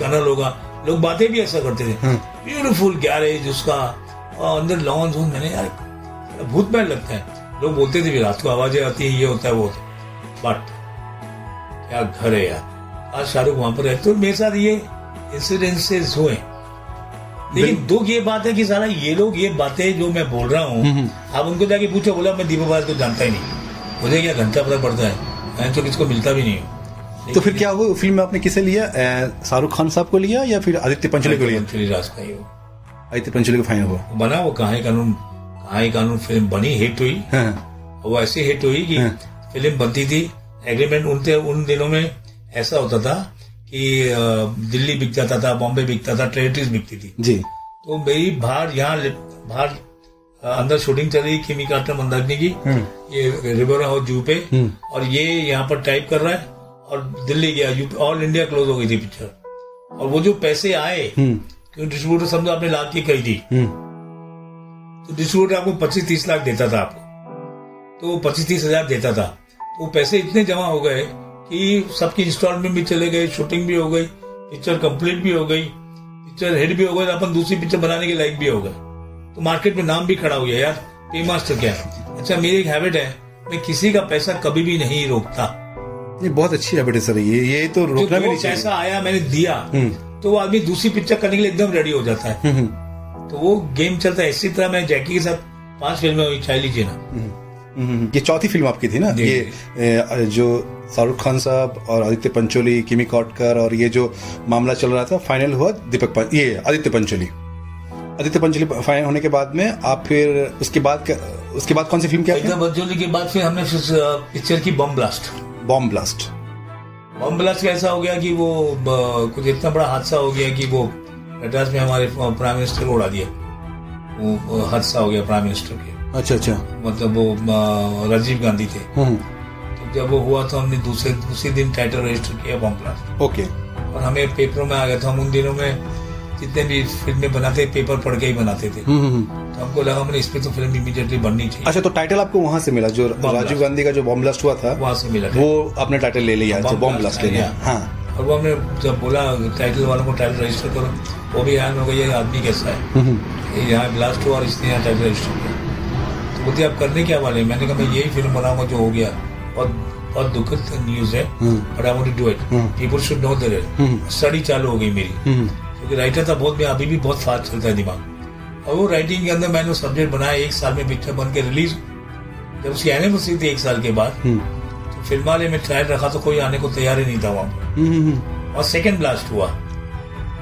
टनल होगा। लोग बातें भी ऐसा करते थे। हाँ। ब्यूटीफुल गैरेज उसका। और अंदर लॉन्च हो मैंने यार भूत महल लगता है। लोग बोलते थे भी रात को आवाज़ें आती है ये होता है वो बट क्या घर है यार। आज शाहरुख वहाँ पर है। तो मेरे साथ ये इंसिडेंसेस हुए। लेकिन दुख ये बात है कि सारा ये लोग ये बातें जो मैं बोल रहा हूँ आप उनको जाके पूछो बोला मैं दीपक बाज को जानता ही नहीं। मुझे क्या घंटा फ़र्क पड़ता है? मैं तो किसको मिलता भी नहीं हूँ। तो फिर क्या हुआ? फ़िल्म में आपने किसे लिया? शाहरुख खान साहब को लिया या फिर आदित्य पंचोली को लिया? ही आदित्य पंचोली को फाइनल हुआ। बना वो कहा कानून कहा कानून फ़िल्म बनी हिट हुई। हाँ। वो ऐसी हिट हुई कि फ़िल्म बनती थी। एग्रीमेंट उन उन दिनों में ऐसा होता था कि दिल्ली बिक जाता था बॉम्बे बिकता था टेरिटरीज बिकती थी। जी। तो मेरी बाहर यहाँ बाहर अंदर शूटिंग चल रही किमी कार्टर मंदाकिनी की ये रिवर हाउस जू पे। और ये यहाँ पर टाइप कर रहा है। और दिल्ली गया यूपी ऑल इंडिया क्लोज हो गई थी पिक्चर और वो जो पैसे आए क्योंकि डिस्ट्रीब्यूटर समझो आपने लाख की खरीदी। तो डिस्ट्रीब्यूटर आपको पच्चीस तीस लाख देता था आपको। तो पच्चीस तीस हज़ार देता था। तो वो पैसे इतने जमा हो गए कि सबकी इंस्टॉलमेंट भी चले गए शूटिंग भी हो गई पिक्चर कंप्लीट भी हो गई पिक्चर हिट भी हो गई अपन दूसरी पिक्चर बनाने के लायक भी हो गए। तो मार्केट में नाम भी खड़ा हो गया यार पे मास्टर क्या है? अच्छा मेरी एक हैबिट है मैं किसी का पैसा कभी भी नहीं रोकता। ये बहुत अच्छी हैबिट है सर ये ये तो रोकना भी नहीं चाहिए। पैसा आया मैंने दिया तो वो आदमी दूसरी पिक्चर करने के लिए एकदम रेडी हो जाता है। तो वो गेम चलता है इसी तरह मैं जैकी के साथ पाँच फ़िल्में हुई चाह लीजिए ना। ये चौथी फ़िल्म आपकी थी ना? ये जो। शाहरुख खान साहब और आदित्य पंचोली किमी कॉटकर और ये जो मामला चल रहा था फाइनल हुआ दीपक ये आदित्य पंचोली। आदित्य पंचोली फाइनल होने के बाद में आप फिर उसके बाद उसके बाद कौन सी फ़िल्म क्या बज्जोली के बाद फिर हमने पिक्चर की bomb blast bomb blast bomb blast कैसा हो गया कि वो कुछ इतना बड़ा हादसा हो गया कि वो मद्रास में हमारे प्राइम मिनिस्टर को उड़ा दिया। वो हादसा हो गया प्राइम मिनिस्टर के। अच्छा अच्छा। मतलब वो राजीव गांधी थे। हम्म, तो जब वो हुआ तो हमने दूसरे दूसरे दिन टाइटल रजिस्टर किया बम ब्लास्ट ओके और हमें पेपरों में आ गया था हम उन दिनों में जितने भी फ़िल्में बनाते पेपर पढ़ के ही बनाते थे। हम्म, हम्म। तो हमको लगा मैंने इस पे तो फ़िल्म इमीडिएटली बननी चाहिए। अच्छा तो टाइटल आपको वहाँ से मिला जो राजीव गांधी का जो बॉम्ब ब्लास्ट हुआ था वहाँ से मिला वो आपने टाइटल ले लिया जो बॉम्ब ब्लास्ट ले लिया। हाँ। और वो हमने जब बोला टाइटल वालों को टाइटल रजिस्टर करो वो भी हैरान हो गई ये आदमी कैसा है? हम्म, यहाँ ब्लास्ट हुआ और इसने यहाँ टाइटल रजिस्टर किया। तो बोलते आप करने क्या वाले मैंने कहा मैं यही फ़िल्म बनाऊँगा जो हो गया। और बहुत दुखद न्यूज़ है but I want to do it people should know that study चालू हो गई मेरी। क्योंकि राइटर था बहुत मैं अभी भी बहुत फास्ट चलता है दिमाग और वो राइटिंग के अंदर मैंने सब्जेक्ट बनाया एक साल में पिक्चर बन के रिलीज़ जब उसकी एनिवर्सरी थी एक साल के बाद हम्म, तो फ़िल्म वाले में ट्रायल रखा तो कोई आने को तैयार ही नहीं था वहाँ पर हम्म, हम्म, और सेकंड ब्लास्ट हुआ।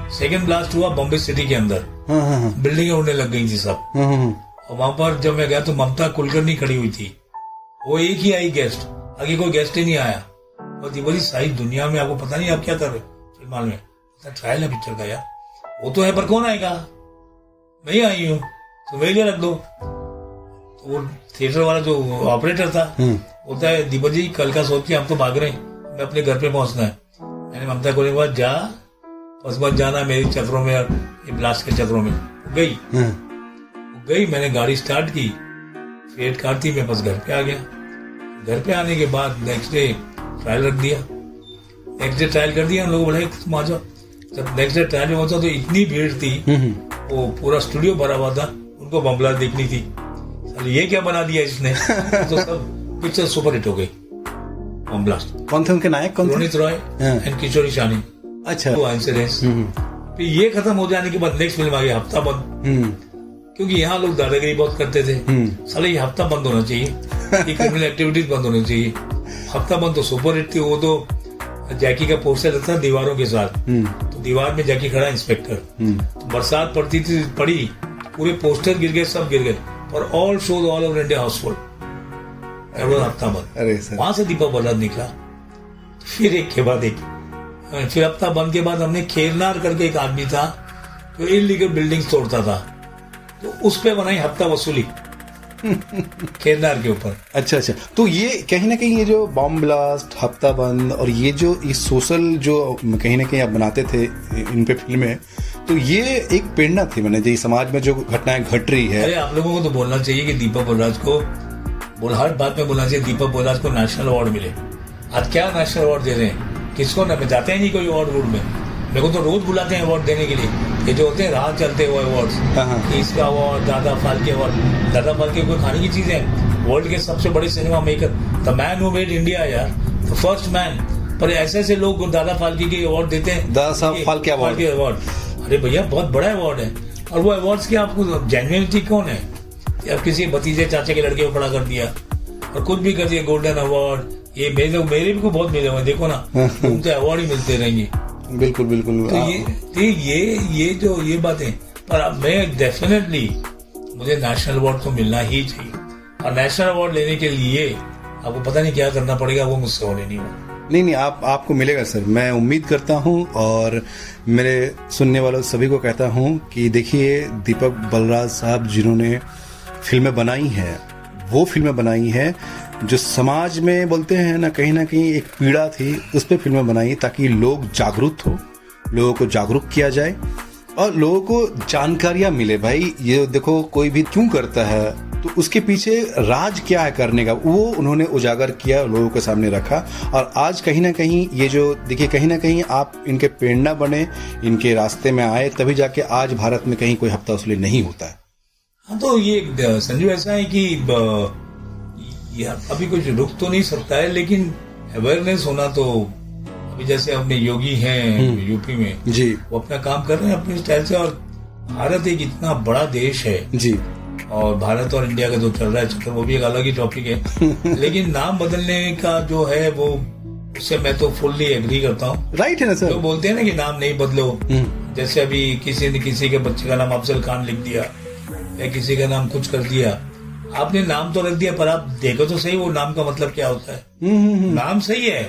सेकंड ब्लास्ट हुआ बॉम्बे सिटी के अंदर। हाँ हाँ हाँ। बिल्डिंगें उड़ने लग गई थी सब। हाँ, हाँ, और वहाँ पर जब मैं गया तो ममता कुलकर्णी खड़ी हुई थी। वो एक ही आई गेस्ट आगे कोई गेस्ट ही नहीं आया। और बोली सारी दुनिया में आपको पता नहीं आप क्या कर रहे हो? फ़िल्म में। ट्रायल है पिक्चर का यार वो तो है पर कौन आएगा? मैं आई हूँ तो लिए रख दो तो वो थिएटर वाला जो ऑपरेटर था हम्म, बोलता है दीपक जी कल का सोच के हम तो भाग रहे हैं। मैं अपने घर पे पहुँचना है। मैंने ममता को बोला जा बस मत जाना मेरी चक्रों में और ये ब्लास्ट के चतरों में। गई। हाँ, वो गई मैंने गाड़ी स्टार्ट की। फेट थी मैं बस घर पे आ गया। घर पे आने के बाद नेक्स्ट डे ट्रायल रख दिया। नेक्स्ट डे ट्रायल कर दिया हम लोग बोले तुम आ जाओ। जब नेक्स्ट डे में पहुँचा तो इतनी भीड़ थी वो पूरा स्टूडियो भरा हुआ था उनको बमला देखनी थी। साले ये क्या बना दिया इसने? <laughs> तो सब पिक्चर सुपर हिट हो गई बम कौन थे उनके नायक? कौन रोनित रॉय हाँ। एंड किशोरी शानी। अच्छा। वो इंसिडेंस फिर ये खत्म हो जाने के बाद नेक्स्ट फ़िल्म आ गई हफ़्ता बंद। हम्म, क्योंकि यहाँ लोग दादागिरी बहुत करते थे। हम्म। साले ये हफ़्ता बंद होना चाहिए। ये क्रिमिनल एक्टिविटीज़ <laughs> बंद होनी चाहिए। हफ़्ता बंद तो सुपर हिट थी वो तो जैकी का पोस्टर था दीवारों के साथ। हम्म, तो दीवार में जैकी खड़ा इंस्पेक्टर। तो बरसात पड़ती थी पड़ी पूरे पोस्टर गिर गए सब गिर गए और all shows all over India houseful हफ़्ता बंद अरे वहाँ से दीपक बल्लाद निकला। फिर एक के बाद एक। फिर हफ़्ता बंद के बाद हमने खेरनार करके एक आदमी था जो इलीगल बिल्डिंग तोड़ता था। तो उस पे बनाई हफ़्ता वसूली। <laughs> खेरनार के ऊपर। अच्छा अच्छा। तो ये कहीं ना कहीं ये जो बॉम्ब ब्लास्ट हफ़्ता बंद और ये जो ये सोशल जो कहीं ना कहीं आप बनाते थे इन पे फ़िल्में तो ये एक प्रेरणा थी मैंने जी समाज में जो घटनाएँ घट रही है। अरे आप लोगों को तो बोलना चाहिए कि दीपक बोलराज को बोल हर बात में बोलना चाहिए दीपक बोलराज को नेशनल अवार्ड मिले। आज क्या नेशनल अवार्ड दे रहे हैं? किसको ना जाते हैं नहीं कोई अवार्ड वूड में। मेरे को तो रोज बुलाते हैं अवार्ड देने के लिए। ये जो होते हैं राह चलते हुए अवार्ड हाँ, हाँ। इसका अवार्ड दादा फाल्के अवार्ड दादा फालके कोई खाने की चीज़ें है? वर्ल्ड के सबसे बड़े cinema maker the man who made India यार द फ़र्स्ट मैन पर ऐसे ऐसे लोग दादा फालके के अवार्ड देते हैं दादा साहब फाल्के अवार्ड। अवार्ड अरे भैया बहुत बड़ा अवार्ड है। और वो अवार्ड्स की आपको जेन्युइनिटी कौन है? आप किसी भतीजे चाचे के लड़के को खड़ा कर दिया और कुछ भी कर दिया गोल्डन अवार्ड ये मेरे मेरे भी को बहुत मिले हुए देखो ना उनके अवार्ड ही मिलते रहेंगे। बिल्कुल बिल्कुल। तो ये तो ये ये जो ये बातें पर अब मैं डेफिनेटली मुझे नेशनल अवार्ड तो मिलना ही चाहिए। और नेशनल अवार्ड लेने के लिए आपको पता नहीं क्या करना पड़ेगा वो मुझसे होने नहीं होगा नहीं नहीं आप आपको मिलेगा सर। मैं उम्मीद करता हूँ और मेरे सुनने वालों सभी को कहता हूँ कि देखिए दीपक बलराज साहब जिन्होंने फ़िल्में बनाई हैं वो फ़िल्में बनाई हैं जो समाज में बोलते हैं ना, कहीं ना कहीं एक पीड़ा थी, उस पर फ़िल्में बनाई ताकि लोग जागरूक हो, लोगों को जागरूक किया जाए और लोगों को जानकारियाँ मिले। भाई, ये देखो, कोई भी क्यों करता है? तो उसके पीछे राज क्या है करने का? वो उन्होंने उजागर किया, लोगों के सामने रखा। और आज कहीं ना कहीं ये जो, देखिए, कहीं ना कहीं आप इनके प्रेरणा बने, इनके रास्ते में आए, तभी जाके आज भारत में कहीं कोई हफ़्ता उसले नहीं होता है। हाँ तो ये संजू ऐसा है कि अभी कुछ रुक तो नहीं सकता है लेकिन अवेयरनेस होना तो अभी जैसे अपने योगी हैं हम्म। यूपी में जी। वो अपना काम कर रहे हैं अपने स्टाइल से और भारत एक इतना बड़ा देश है। जी। और भारत और इंडिया का जो चल रहा है चक्कर वो भी एक अलग ही टॉपिक है। <laughs> लेकिन नाम बदलने का जो है वो उससे मैं तो फुल्ली एग्री करता हूँ। राइट है ना सर तो बोलते हैं ना कि नाम नहीं बदलो। हम्म। जैसे अभी किसी ने किसी के बच्चे का नाम अफजल खान लिख दिया या किसी का नाम कुछ कर दिया आपने नाम तो रख दिया पर आप देखो तो सही वो नाम का मतलब क्या होता है। हम्म, हम्म, नाम सही है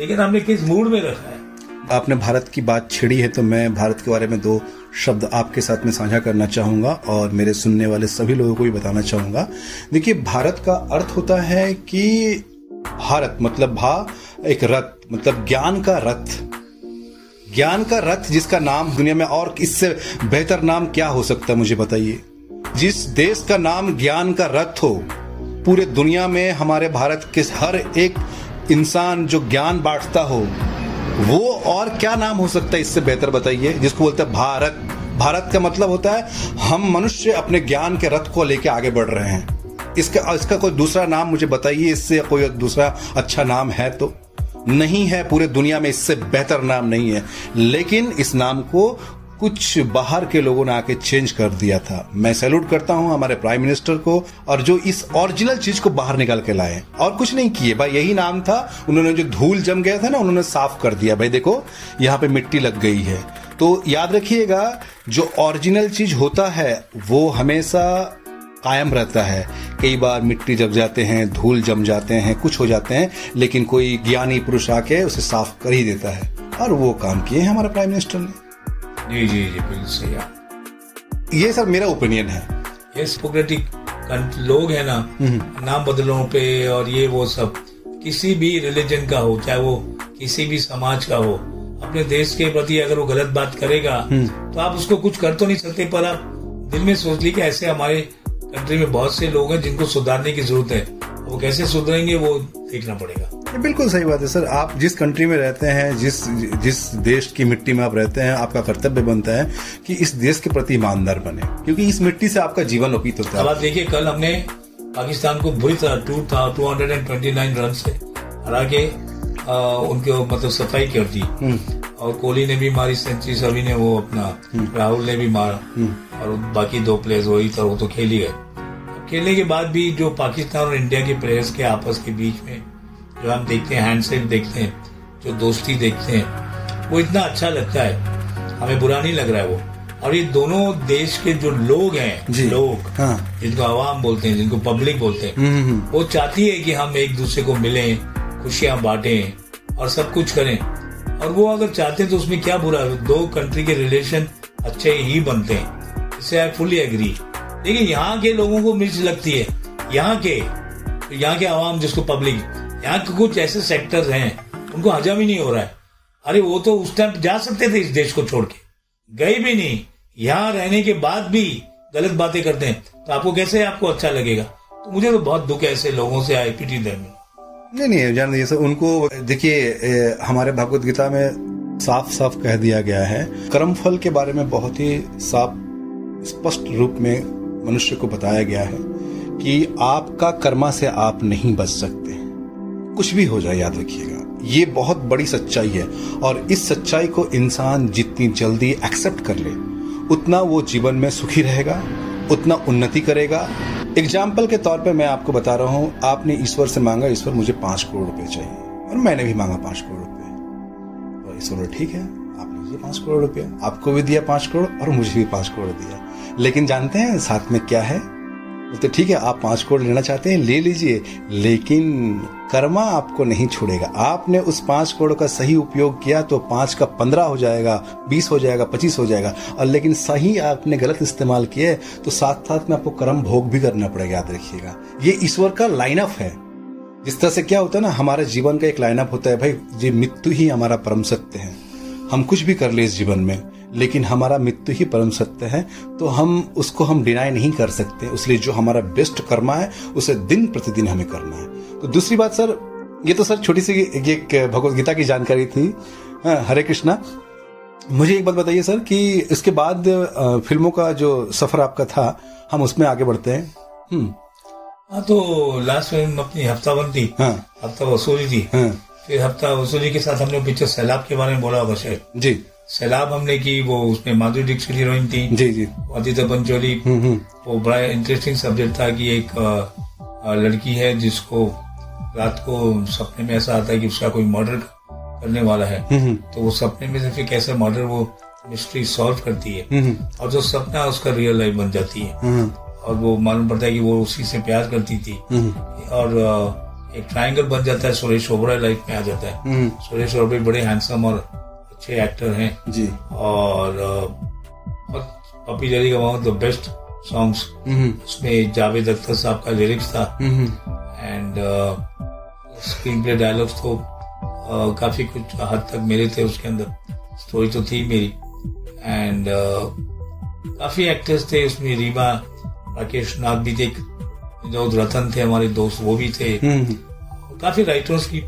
लेकिन आपने किस मूड में रखा है? आपने भारत की बात छिड़ी है तो मैं भारत के बारे में दो शब्द आपके साथ में साझा करना चाहूँगा और मेरे सुनने वाले सभी लोगों को भी बताना चाहूँगा। देखिए भारत का अर्थ होता है कि भारत मतलब भा एक रथ मतलब ज्ञान का रथ। ज्ञान का रथ जिसका नाम दुनिया में और इससे बेहतर नाम क्या हो सकता है मुझे बताइए। जिस देश का नाम ज्ञान का रथ हो, पूरे दुनिया में हमारे भारत के हर एक इंसान जो ज्ञान बांटता हो, वो और क्या नाम हो सकता है इससे बेहतर बताइए? जिसको बोलते हैं भारत। भारत का मतलब होता है, हम मनुष्य अपने ज्ञान के रथ को लेके आगे बढ़ रहे हैं। इसका इसका कोई दूसरा नाम मुझे बताइए, इससे कोई दूसरा अच्छा नाम है तो? नहीं है, पूरे दुनिया में इससे बेहतर नाम नहीं है। लेकिन इस नाम को कुछ बाहर के लोगों ने आके चेंज कर दिया था। मैं सैल्यूट करता हूँ हमारे प्राइम मिनिस्टर को और जो इस ओरिजिनल चीज़ को बाहर निकाल के लाए और कुछ नहीं किए। भाई, यही नाम था। उन्होंने जो धूल जम गया था ना, उन्होंने साफ़ कर दिया। भाई, देखो, यहाँ पे मिट्टी लग गई है। तो याद रखिएगा, जो ओरिजिनल चीज़ होता है, वो हमेशा कायम रहता है। कई बार मिट्टी जम जाते हैं, धूल जम जाते हैं, कुछ हो जाते हैं, लेकिन कोई ज्ञानी पुरुष आके उसे साफ़ कर ही देता है। और वो काम किए हैं हमारे प्राइम मिनिस्टर ने। जी जी जी बिल्कुल सही आप ये सर मेरा ओपिनियन है ये हिपोक्रेटिक लोग है ना हम्म। नाम बदलों पे और ये वो सब किसी भी रिलीजन का हो चाहे वो किसी भी समाज का हो अपने देश के प्रति अगर वो गलत बात करेगा हम्म। तो आप उसको कुछ कर तो नहीं सकते पर आप दिल में सोच ली कि ऐसे हमारे कंट्री में बहुत से लोग हैं जिनको सुधारने की ज़रूरत है वो कैसे सुधरेंगे वो देखना पड़ेगा बिल्कुल सही बात है सर। आप जिस कंट्री में रहते हैं जिस जिस देश की मिट्टी में आप रहते हैं आपका कर्तव्य बनता है कि इस देश के प्रति ईमानदार बने। क्योंकि इस मिट्टी से आपका जीवन उपीत होता है। अब आप देखिए कल हमने पाकिस्तान को बुरी तरह टू था two hundred and twenty nine run से हरा के उनके मतलब सफ़ाई कर दी। हम्म। और कोहली ने भी मारी सेंचुरी सभी ने वो अपना हम्म। राहुल ने भी मारा। हम्म। और बाकी दो प्लेयर्स वही वो तो खेली गए। खेलने के बाद भी जो पाकिस्तान और इंडिया के प्लेयर्स के आपस के बीच में जो हम देखते हैं हैंडसेक देखते हैं जो दोस्ती देखते हैं वो इतना अच्छा लगता है। हमें बुरा नहीं लग रहा है वो। और ये दोनों देश के जो लोग हैं लोग हाँ। जिनको आवाम बोलते हैं जिनको पब्लिक बोलते हैं हम्म, हम्म, हम्म। वो चाहती है कि हम एक दूसरे को मिलें खुशियाँ बांटे और सब कुछ करें। और वो अगर चाहते हैं तो उसमें क्या बुरा है? दो कंट्री के रिलेशन अच्छे ही बनते हैं। इससे आई फुली एग्री देखिए यहाँ के लोगों को मिर्च लगती है। यहाँ के यहाँ के आवाम जिसको पब्लिक यहाँ के कुछ ऐसे सेक्टर हैं, उनको हजम ही नहीं हो रहा है। अरे वो तो उस टाइम जा सकते थे इस देश को छोड़ के। गए भी नहीं। यहाँ रहने के बाद भी गलत बातें करते हैं। तो आपको कैसे आपको अच्छा लगेगा? तो मुझे तो बहुत दुख है ऐसे लोगों से आई पीटी देने नहीं नहीं, जान दीजिए उनको, देखिए हमारे भगवत गीता में साफ़ साफ़ कह दिया गया है। कर्म फल के बारे में बहुत ही साफ़, स्पष्ट रूप में मनुष्य को बताया गया है कि आपका कर्मा से आप नहीं बच सकते। कुछ भी हो जाए, याद रखिएगा। ये बहुत बड़ी सच्चाई है और इस सच्चाई को इंसान जितनी जल्दी एक्सेप्ट कर ले, उतना वो जीवन में सुखी रहेगा, उतना उन्नति करेगा। एग्ज़ाम्पल के तौर पे मैं आपको बता रहा हूँ, आपने ईश्वर से मांगा, ईश्वर मुझे पाँच करोड़ रुपए चाहिए और मैंने भी मांगा पाँच करोड़ रुपए। और ईश्वर ठीक है, आपने मुझे पाँच करोड़ रुपया आपको भी दिया पाँच करोड़ और मुझे भी पाँच करोड़ दिया। लेकिन जानते हैं साथ में क्या है? बोलते, ठीक है, आप पाँच करोड़ लेना चाहते हैं, ले लीजिए, लेकिन कर्मा आपको नहीं छोड़ेगा। आपने उस पाँच करोड़ का सही उपयोग किया तो पाँच का पंद्रह हो जाएगा, बीस हो जाएगा, पच्चीस हो जाएगा, और लेकिन सही आपने गलत इस्तेमाल किया तो साथ साथ में आपको कर्म भोग भी करना पड़ेगा, याद रखिएगा। ये ईश्वर का लाइनअप है। जिस तरह से क्या होता है ना, हमारे जीवन का एक लाइनअप होता है, भाई, ये मृत्यु ही हमारा परम सत्य है। हम कुछ भी कर ले इस जीवन में लेकिन हमारा मृत्यु ही परम सत्य है तो हम उसको हम डिनाई नहीं कर सकते। इसलिए जो हमारा बेस्ट कर्मा है उसे दिन प्रतिदिन हमें करना है। तो दूसरी बात सर ये तो सर छोटी सी ये भगवत गीता की जानकारी थी। हाँ, हरे कृष्णा। मुझे एक बात बताइए सर कि इसके बाद फ़िल्मों का जो सफ़र आपका था हम उसमें आगे बढ़ते हैं। हम्म। हाँ तो लास्ट में अपनी हफ़्ता थी। हाँ। हफ़्ता वसूली थी। हाँ। फिर हफ़्ता वसूली के साथ हमने पिक्चर सैलाब के बारे में बोला होगा शायद। जी। सैलाब हमने की वो उसमें माधुरी दीक्षित हीरोइन थी जी जी। आदित्य पंचोली हम्म, हम्म। वो बड़ा इंटरेस्टिंग सब्जेक्ट था कि एक लड़की है जिसको रात को सपने में ऐसा आता है कि उसका कोई मर्डर करने वाला है। हम्म, तो वो सपने में से फिर कैसे मर्डर वो मिस्ट्री सॉल्व करती है। और जो सपना उसका रियल लाइफ बन जाती है। और वो मालूम पड़ता है कि वो उसी से प्यार करती थी। और एक ट्रायंगल बन जाता है सुरेश ओबरा लाइफ में आ जाता है। सुरेश ओबरा बड़े हैंडसम और अच्छे एक्टर हैं। जी। और पपी जरी का वन द बेस्ट सॉन्ग्स उसमें जावेद अख्तर साहब का लिरिक्स था। एंड स्क्रीन प्ले डायलॉग्स तो uh, काफ़ी कुछ हद तक मेरे थे उसके अंदर। स्टोरी तो थी मेरी। एंड uh, काफ़ी एक्टर्स थे उसमें। रीमा राकेश नाथ भी थे। विनोद रतन थे हमारे दोस्त वो भी थे। काफ़ी राइटर्स की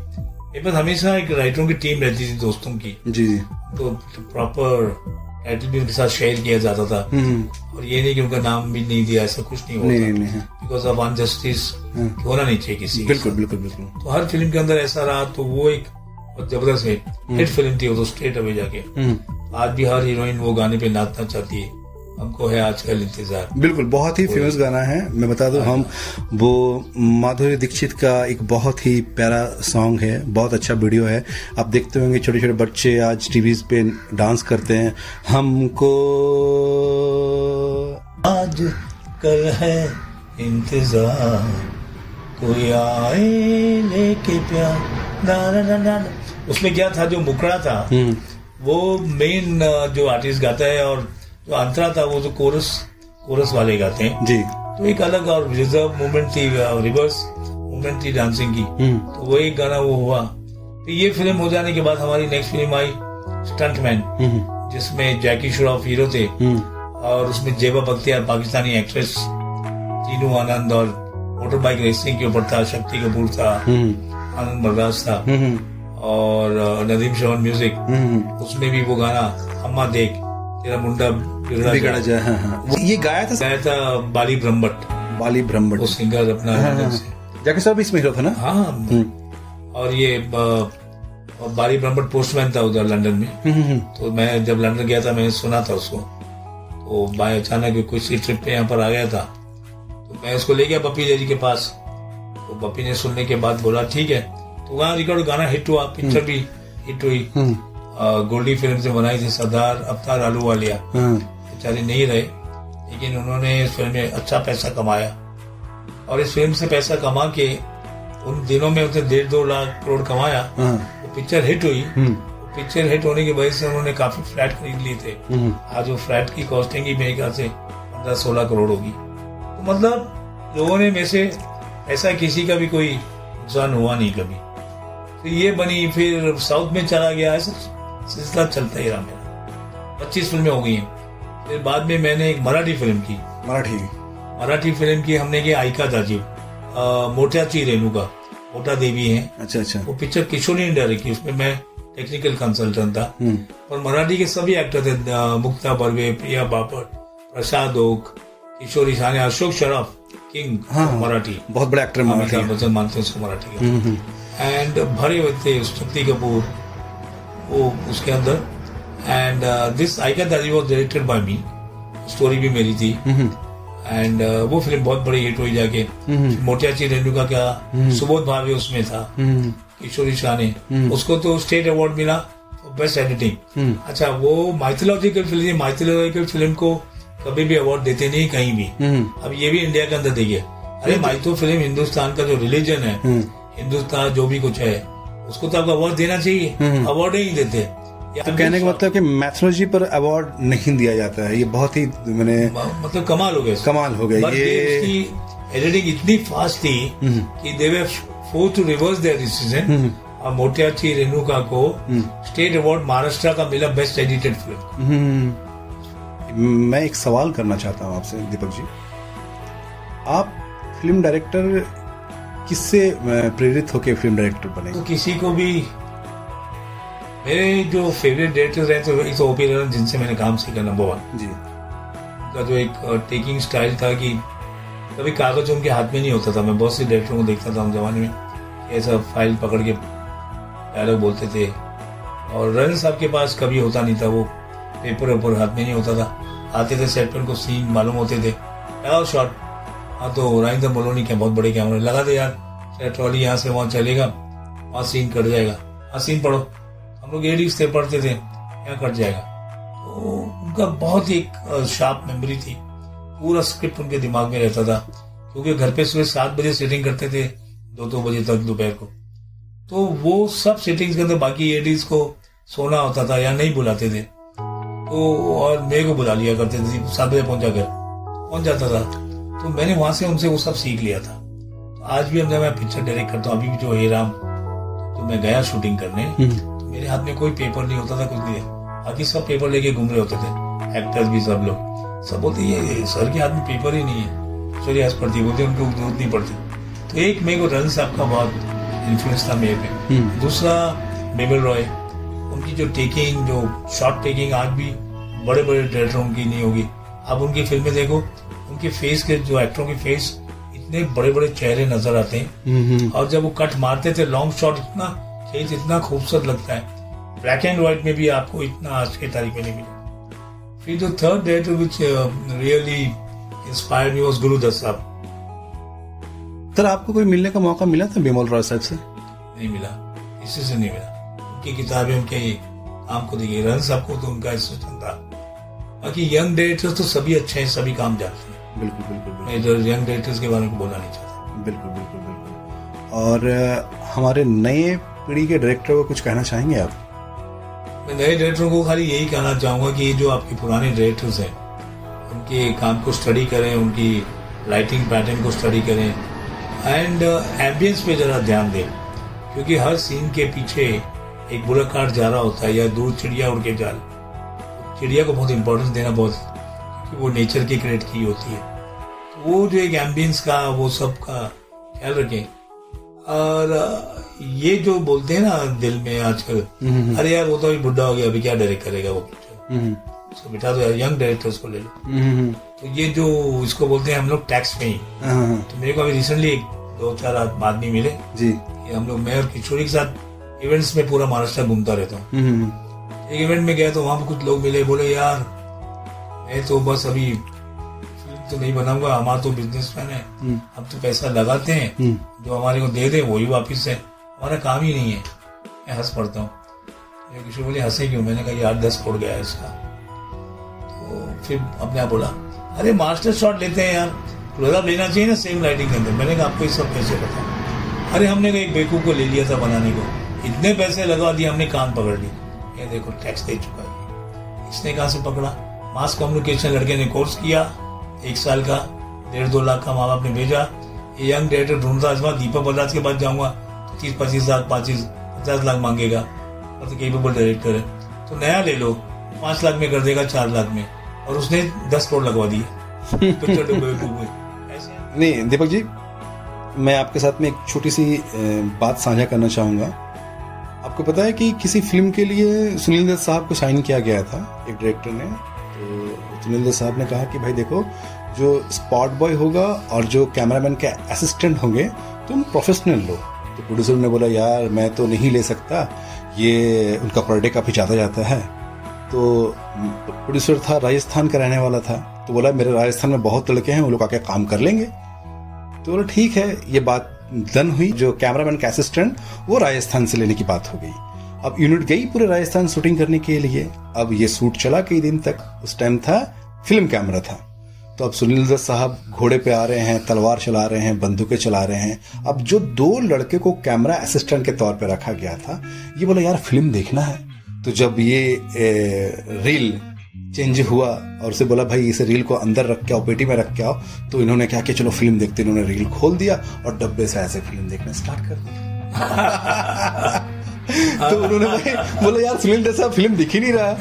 मेरे पास हमेशा एक राइटरों की टीम रहती थी दोस्तों की। जी जी। तो प्रॉपर टाइटल भी उनके साथ शेयर किया जाता था। और ये नहीं कि उनका नाम भी नहीं दिया ऐसा कुछ नहीं होता बिकॉज़ ऑफ़ अनजस्टिस होना नहीं चाहिए किसी बिल्कुल बिल्कुल बिल्कुल। तो हर फ़िल्म के अंदर ऐसा रहा तो वो एक ज़बरदस्त हिट फ़िल्म थी वो तो स्ट्रेट अवे जाके। आज भी हर हीरोइन वो गाने पे नाचना चाहती है। हमको है आजकल इंतज़ार। बिल्कुल बहुत ही फ़ेमस गाना है। मैं बता दूँ हम वो माधुरी दीक्षित का एक बहुत ही प्यारा सॉन्ग है बहुत अच्छा वीडियो है। आप देखते होंगे छोटे छोटे बच्चे आज टीवी पे डांस करते हैं। हमको आज कल है इंतज़ार। कोई आए लेके प्यार। ना ना ना ना उसमें क्या था जो मुकड़ा था हम्म। वो मेन जो आर्टिस्ट गाता है और जो अंतरा था वो जो कोरस कोरस वाले गाते हैं। जी। तो एक अलग और रिज़र्व मूवमेंट थी रिवर्स मूवमेंट थी डांसिंग की। हम्म। तो वो एक गाना वो हुआ। तो ये फ़िल्म हो जाने के बाद हमारी next film I stuntman hmm. जिसमें जैकी श्रॉफ हीरो थे। हम्म। और उसमें जेबा बख्तियार पाकिस्तानी एक्ट्रेस तीनू आनंद और मोटर बाइक रेसिंग के ऊपर था शक्ति कपूर था आनंद बरदास था। और नदीम शवन म्यूज़िक उसमें भी वो गाना अम्मा देख तेरा मुंडा बिगड़ा जाए हाँ, हाँ। ये गाया था गाया था बाली ब्रह्मट। बाली ब्रह्मट। वो सिंगर अपना हाँ, हाँ। जाके सब इसमें हीरो था ना? हाँ। हम्म। और ये बाली ब्रह्मट पोस्टमैन था उधर लंदन में। हम्म, हम्म, तो मैं जब लंदन गया था मैंने सुना था उसको। तो बाय अचानक कुछ ही ट्रिप पे यहाँ पर आ गया था। तो मैं उसको ले गया पपी जी के पास। तो पपी ने सुनने के बाद बोला ठीक है। तो वहाँ रिकॉर्ड गाना हिट हुआ पिक्चर भी हिट हुई। गोल्डी फ़िल्म से बनाई थी सरदार अवतार आलू वालिया हाँ। बेचारे नहीं रहे लेकिन उन्होंने इस फ़िल्म में अच्छा पैसा कमाया और इस फ़िल्म से पैसा कमा के उन दिनों में उसने डेढ़ दो लाख करोड़ कमाया हाँ। वो पिक्चर हिट हुई हम्म। पिक्चर हिट होने की वजह से उन्होंने काफ़ी फ्लैट खरीद लिए थे हम्म। आज वो फ्लैट की कॉस्टिंग ही मेरे ख्याल से पंद्रह सोलह करोड़ होगी तो मतलब लोगों ने में से ऐसा किसी का भी कोई नुकसान हुआ नहीं कभी तो ये बनी फिर साउथ में चला गया ऐसा सिलसिला चलता ही रहा मेरा। पच्चीस फ़िल्में हो गई हैं। फिर बाद में मैंने एक मराठी फ़िल्म की। मराठी। मराठी फ़िल्म की हमने की आयका दाजी। मोटाची रेणुका मोटा देवी है। अच्छा अच्छा। वो पिक्चर किशोरी ने डायरेक्ट की उसमें मैं टेक्निकल कंसल्टेंट था। हम्म। और मराठी के सभी एक्टर थे मुक्ता बर्वे प्रिया बापट प्रसाद ओक किशोरी साने अशोक शराफ किंग हाँ, मराठी। बहुत बड़े एक्टर अमिताभ बच्चन मानते हैं उसको मराठी एंड हम्म, हम्म। भरे हुए थे शक्ति कपूर। वो उसके अंदर। And this I can that was directed by me story भी मेरी थी। एंड uh, वो फ़िल्म बहुत बड़ी हिट हुई जाके। मोटियाची रेणुका क्या सुबोध भावे उसमें था। किशोरी शाह ने उसको तो स्टेट अवार्ड मिला बेस्ट एडिटिंग अच्छा वो माइथोलॉजिकल फ़िल्म माइथोलॉजिकल फ़िल्म को कभी भी अवार्ड देते नहीं कहीं भी। हम्म। अब ये भी इंडिया के अंदर देखिए। अरे माइथो फ़िल्म हिंदुस्तान का जो रिलीजन है हम्म। हिंदुस्तान जो भी कुछ है उसको तो आपको अवार्ड देना चाहिए। हम्म। अवार्ड नहीं देते। तो कहने का मतलब कि मैथोलॉजी पर अवार्ड नहीं दिया जाता है। ये बहुत ही मैंने मतलब कमाल हो गया कमाल हो गया। ये एडिटिंग इतनी फास्ट थी हम्म। कि they were force to reverse their decision और मोटियाची रेणुका को स्टेट अवार्ड महाराष्ट्र का मिला बेस्ट एडिटेड फ़िल्म हम्म, मैं एक सवाल करना चाहता हूँ आपसे दीपक जी। आप फ़िल्म डायरेक्टर किससे प्रेरित होकर फ़िल्म डायरेक्टर बने? तो किसी को भी मेरे जो फेवरेट डायरेक्टर्स हैं तो तो ओपी रन जिनसे मैंने काम सीखा नंबर वन जी। उनका जो एक टेकिंग स्टाइल था कि कभी कागज़ उनके हाथ में नहीं होता था। मैं बहुत से डायरेक्टरों को देखता था उस जमाने में ऐसा फ़ाइल पकड़ के डायलॉग बोलते थे। और रन साहब के पास कभी होता नहीं था वो पेपर वेपर हाथ में नहीं होता था। आते थे सेट पर उनको सीन मालूम होते थे। और शॉट हाँ तो राइंदर मोलोनी के बहुत बड़े कैमरे लगा दे यार ट्रॉली यहाँ से वहाँ चलेगा, वहाँ सीन कट जाएगा। हाँ सीन पढ़ो। हम लोग एडीज थे पढ़ते थे, यहाँ कट जाएगा। तो उनका बहुत ही एक शार्प मेमोरी थी। पूरा स्क्रिप्ट उनके दिमाग में रहता था, क्योंकि घर पे सुबह सात बजे सेटिंग करते थे दो दो बजे तक दोपहर को। तो वो सब सेटिंग्स के अंदर बाकी एडीज को सोना होता था या नहीं बुलाते थे। तो और मेरे को बुला लिया करते थे, सात बजे पहुँचा कर पहुँच जाता था। तो मैंने वहाँ से उनसे वो सब सीख लिया था। तो आज भी हम जब मैं पिक्चर डायरेक्ट करता हूँ अभी भी जो हे राम तो मैं गया शूटिंग करने तो मेरे हाथ में कोई पेपर नहीं होता था कुछ नहीं बाकी सब पेपर लेके घूम रहे होते थे। एक्टर्स भी सब लोग। सब बोलते ये सर के हाथ में पेपर ही नहीं है। सॉरी आज पढ़ती बोलते उनको ज़रूरत नहीं पड़ती। तो एक मेरे को रन साहब का बहुत इन्फ्लुएंस था मेरे पे। दूसरा बेबल रॉय उनकी जो टेकिंग जो शॉर्ट टेकिंग आज भी बड़े बड़े डायरेक्टरों की नहीं होगी। अब उनकी फ़िल्में देखो उनके फेस के जो एक्टरों के फेस इतने बड़े बड़े चेहरे नज़र आते हैं। और जब वो कट मारते थे लॉन्ग शॉट इतना फेस इतना खूबसूरत लगता है। ब्लैक एंड व्हाइट में भी आपको इतना आज के तारीख में नहीं मिला फिर जो third director which really inspired me was Guru Dutt साहब। सर आपको कोई मिलने का मौका मिला था बिमल रॉय साहब से? नहीं मिला। किसी से नहीं मिला। उनकी किताबें उनके काम को देखिए। रन साहब को तो उनका था। बाकी यंग डायरेक्टर्स तो सभी अच्छे हैं सभी काम जानते हैं। बिल्कुल बिल्कुल इधर यंग डायरेक्टर्स के बारे में बोलना नहीं चाहता। बिल्कुल बिल्कुल बिल्कुल। और हमारे नए पीढ़ी के डायरेक्टर को कुछ कहना चाहेंगे आप? मैं नए डायरेक्टरों को खाली यही कहना चाहूँगा कि जो आपके पुराने डायरेक्टर्स हैं उनके काम को स्टडी करें उनकी लाइटिंग पैटर्न को स्टडी करें। एंड एम्बियंस पे जरा ध्यान दें क्योंकि हर सीन के पीछे एक बुरा कार्ड जा रहा होता है या दूर चिड़िया उड़ के जा चिड़िया को बहुत इंपॉर्टेंस देना बहुत क्योंकि वो नेचर की क्रिएट की होती है। तो वो जो एक एम्बियंस का वो सब का ख्याल रखें। और ये जो बोलते हैं ना दिल में आजकल अरे यार वो तो अभी बुढ़ा हो गया अभी क्या डायरेक्ट करेगा वो? पिक्चर हम्म, उसको बिठा दो यंग डायरेक्टर्स को ले लो। हम्म, हम्म, तो ये जो इसको बोलते हैं हम लोग टैक्स में ही। हाँ, हाँ, तो मेरे को अभी रिसेंटली एक दो चार आदमी मिले। जी। कि हम लोग मैं और किशोरी के साथ इवेंट्स में पूरा महाराष्ट्र घूमता रहता हूँ। हम्म, हम्म, एक इवेंट में गया तो वहाँ पे कुछ लोग मिले बोले यार मैं तो बस अभी तो नहीं बनाऊँगा हमारा तो बिजनेसमैन है। हम्म, हम तो पैसा लगाते हैं हम्म, जो हमारे को दे दे वही वापिस है। हमारा काम ही नहीं है। मैं हंस पड़ता हूँ। किशोर बोले हंसे क्यों? मैंने कहा यार दस फोड़ गया है इसका। तो फिर अपने आप बोला अरे मास्टर शॉट लेते हैं यार। क्लोजअप लेना चाहिए ना सेम लाइटिंग के अंदर? मैंने कहा आपको ये सब कैसे पता? अरे हमने कहा एक बेवकूफ़ को ले लिया था बनाने को। इतने पैसे लगा दिए हमने कान पकड़ ली ये देखो टैक्स दे चुका है। इसने कहा से पकड़ा? मास कम्युनिकेशन लड़के ने कोर्स किया। एक साल का, डेढ़ दो लाख का माँ बाप ने भेजा। ये यंग डायरेक्टर ढूंढता बार दीपक बजाज के पास जाऊँगा तो तीस, पच्चीस लाख पच्चीस पचास लाख मांगेगा। और तो केपेबल डायरेक्टर है। तो नया ले लो, पाँच लाख में कर देगा, चार लाख में। और उसने दस करोड़ लगवा दिए। पिक्चर डूबे नहीं, दीपक जी, मैं आपके साथ में एक छोटी सी बात साझा करना चाहूँगा। आपको पता है कि किसी फ़िल्म के लिए सुनील दत्त साहब को साइन किया गया था, एक डायरेक्टर ने। दत्त साहब ने कहा कि भाई देखो, जो स्पॉट बॉय होगा और जो कैमरामैन के असिस्टेंट होंगे, तुम प्रोफेशनल लो तो प्रोड्यूसर ने बोला, यार, मैं तो नहीं ले सकता। ये उनका पर डे काफ़ी ज़्यादा जाता है। तो प्रोड्यूसर था, राजस्थान का रहने वाला था। तो बोला, मेरे राजस्थान में बहुत लड़के हैं, वो लोग आके काम कर लेंगे। तो बोला, ठीक है, ये बात डन हुई। जो कैमरामैन का असिस्टेंट वो राजस्थान से लेने की बात हो गई। अब यूनिट गई पूरे राजस्थान शूटिंग करने के लिए। अब ये शूट चला कई दिन तक। उस टाइम था फ़िल्म कैमरा था। तो अब सुनील दत्त साहब घोड़े पे आ रहे हैं तलवार चला रहे हैं बंदूकें चला रहे हैं। अब जो दो लड़के को कैमरा असिस्टेंट के तौर पे रखा गया था ये बोला यार फ़िल्म देखना है। तो जब ये ए, रील चेंज हुआ और उसे बोला भाई इसे रील को अंदर रख के आओ पेटी में रख के आओ। तो इन्होंने क्या किया चलो फ़िल्म देखते इन्होंने रील खोल दिया और डब्बे से ऐसे फ़िल्म देखना स्टार्ट कर दिया। <laughs> <laughs> तो उन्होंने <laughs> भाई बोला यार सुनील जैसा फ़िल्म दिख ही नहीं रहा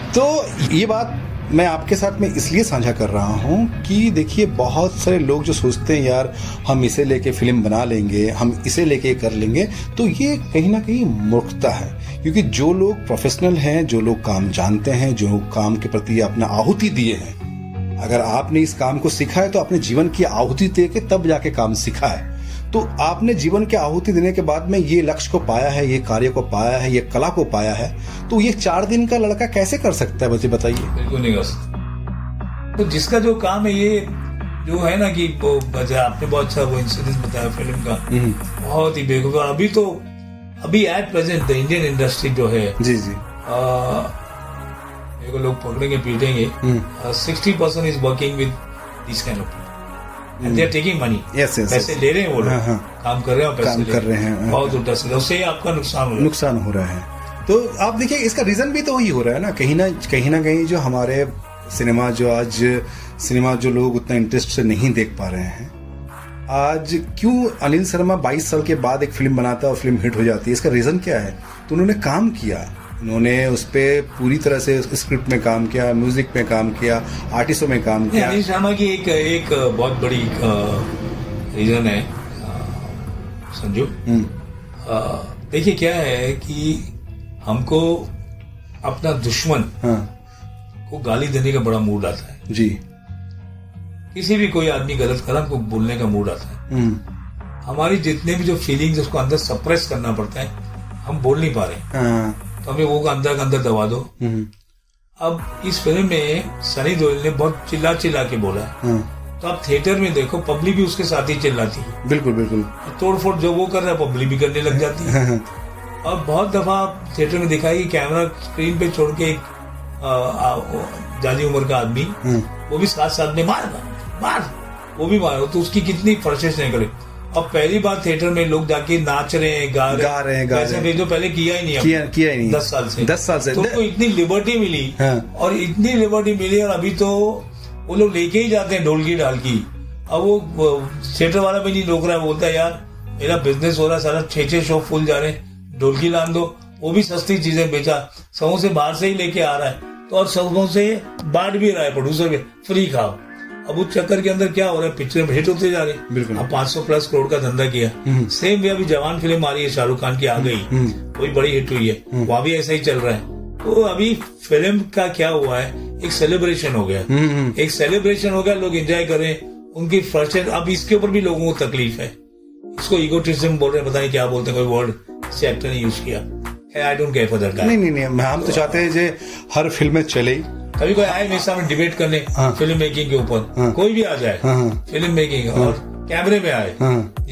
<laughs> तो ये बात मैं आपके साथ में इसलिए साझा कर रहा हूँ कि देखिए बहुत सारे लोग जो सोचते हैं यार हम इसे लेके फ़िल्म बना लेंगे हम इसे लेके कर लेंगे तो ये कहीं ना कहीं मूर्खता है। क्योंकि जो लोग प्रोफेशनल हैं जो लोग काम जानते हैं जो काम के प्रति अपना आहुति दिए हैं अगर आपने इस काम को सीखा है तो अपने जीवन की आहुति दे के तब जाके काम सीखा है। तो आपने जीवन के आहुति देने के बाद में ये लक्ष्य को पाया है ये कार्य को पाया है ये कला को पाया है तो ये चार दिन का लड़का कैसे कर सकता है? बच्चे बताइए। बिल्कुल नहीं कर सकता। तो जिसका जो काम है ये जो है ना कि वो आपने बहुत अच्छा वो इंसिडेंस बताया फ़िल्म का। हम्म। बहुत ही बेगुफा अभी तो अभी at present the Indian industry जो है जी जी। मेरे को लोग पकड़ेंगे पीटेंगे। Sixty percent is working with this kind of they are taking money yes yes पैसे ले रहे हैं वो लोग। हाँ, हाँ, काम कर रहे हैं काम कर रहे हैं। बहुत उल्टा उससे आपका नुकसान हो नुकसान हो रहा है। तो आप देखिए इसका रीजन भी तो वही हो रहा है ना। कहीं ना कहीं ना कहीं जो हमारे सिनेमा जो आज सिनेमा जो लोग उतना इंटरेस्ट से नहीं देख पा रहे हैं। आज क्यों अनिल शर्मा 22 साल के बाद एक फ़िल्म बनाता है और फ़िल्म हिट हो जाती है? इसका रीजन क्या है? तो उन्होंने काम किया। उन्होंने उस पर पूरी तरह से स्क्रिप्ट में काम किया म्यूज़िक में काम किया आर्टिस्टों में काम किया अनिल शर्मा की एक एक बहुत बड़ी रीजन है संजू हम्म। देखिए क्या है कि हमको अपना दुश्मन हाँ। को गाली देने का बड़ा मूड आता है जी किसी भी कोई आदमी गलत कर हमको बोलने का मूड आता है हम्म। हमारी जितने भी जो फीलिंग्स उसको अंदर सप्रेस करना पड़ता है हम बोल नहीं पा रहे हाँ। तो हमें वो अंदर का अंदर दबा दो। हम्म। अब इस फ़िल्म में सनी देओल ने बहुत चिल्ला चिल्ला के बोला हाँ। तो आप थिएटर में देखो पब्लिक भी उसके साथ ही चिल्लाती है। बिल्कुल बिल्कुल। तोड़फोड़ जो वो कर रहा है पब्लिक भी करने लग जाती है। हाँ, हाँ। और बहुत दफ़ा आप थिएटर में दिखाई कैमरा स्क्रीन पे छोड़ के एक जाली उम्र का आदमी वो भी साथ साथ में मार मार वो भी मार तो उसकी कितनी फ्रस्ट्रेशन निकले अब पहली बार थिएटर में लोग जाके नाच रहे हैं गा रहे गा रहे हैं गा रहे हैं। तो पहले किया ही नहीं किया किया ही नहीं। दस साल से। दस साल से। तो उनको इतनी लिबर्टी मिली। हाँ। और इतनी लिबर्टी मिली और अभी तो वो लोग लेके ही जाते हैं ढोलकी डाल की अब वो थिएटर वाला भी नहीं रोक रहा है बोलता है यार मेरा बिज़नेस हो रहा है सारा छह छह शो फुल जा रहे हैं। ढोलकी लान दो। वो भी सस्ती चीज़ें बेचा। सबों से बाहर से ही लेके आ रहा है। तो और सबों से बांट भी रहा है प्रोड्यूसर फ्री खाओ। अब उस चक्कर के अंदर क्या हो रहा है? पिक्चर में हिट होते जा रहे बिल्कुल। अब 500 प्लस करोड़ का धंधा किया। सेम हम्म। वे अभी जवान फ़िल्म आ रही है शाहरुख खान की आ गई। हम्म। कोई बड़ी हिट हुई है। हम्म। वहाँ भी ऐसा ही चल रहा है। तो अभी फ़िल्म का क्या हुआ है? एक सेलिब्रेशन हो गया। एक सेलिब्रेशन हो गया लोग एंजॉय करें उनकी फ़र्स्ट अब इसके ऊपर भी लोगों को तकलीफ़ है। इसको इगोटिज्म बोल रहे हैं पता नहीं क्या बोलते हैं कोई वर्ड से एक्टर ने यूज़ किया। I don't care for that नहीं नहीं नहीं हम तो चाहते हैं जे हर फ़िल्म चले। कभी कोई आए मेरे सामने डिबेट करने हाँ। फ़िल्म मेकिंग के ऊपर। हाँ। कोई भी आ जाए हाँ, फ़िल्म मेकिंग और कैमरे में आए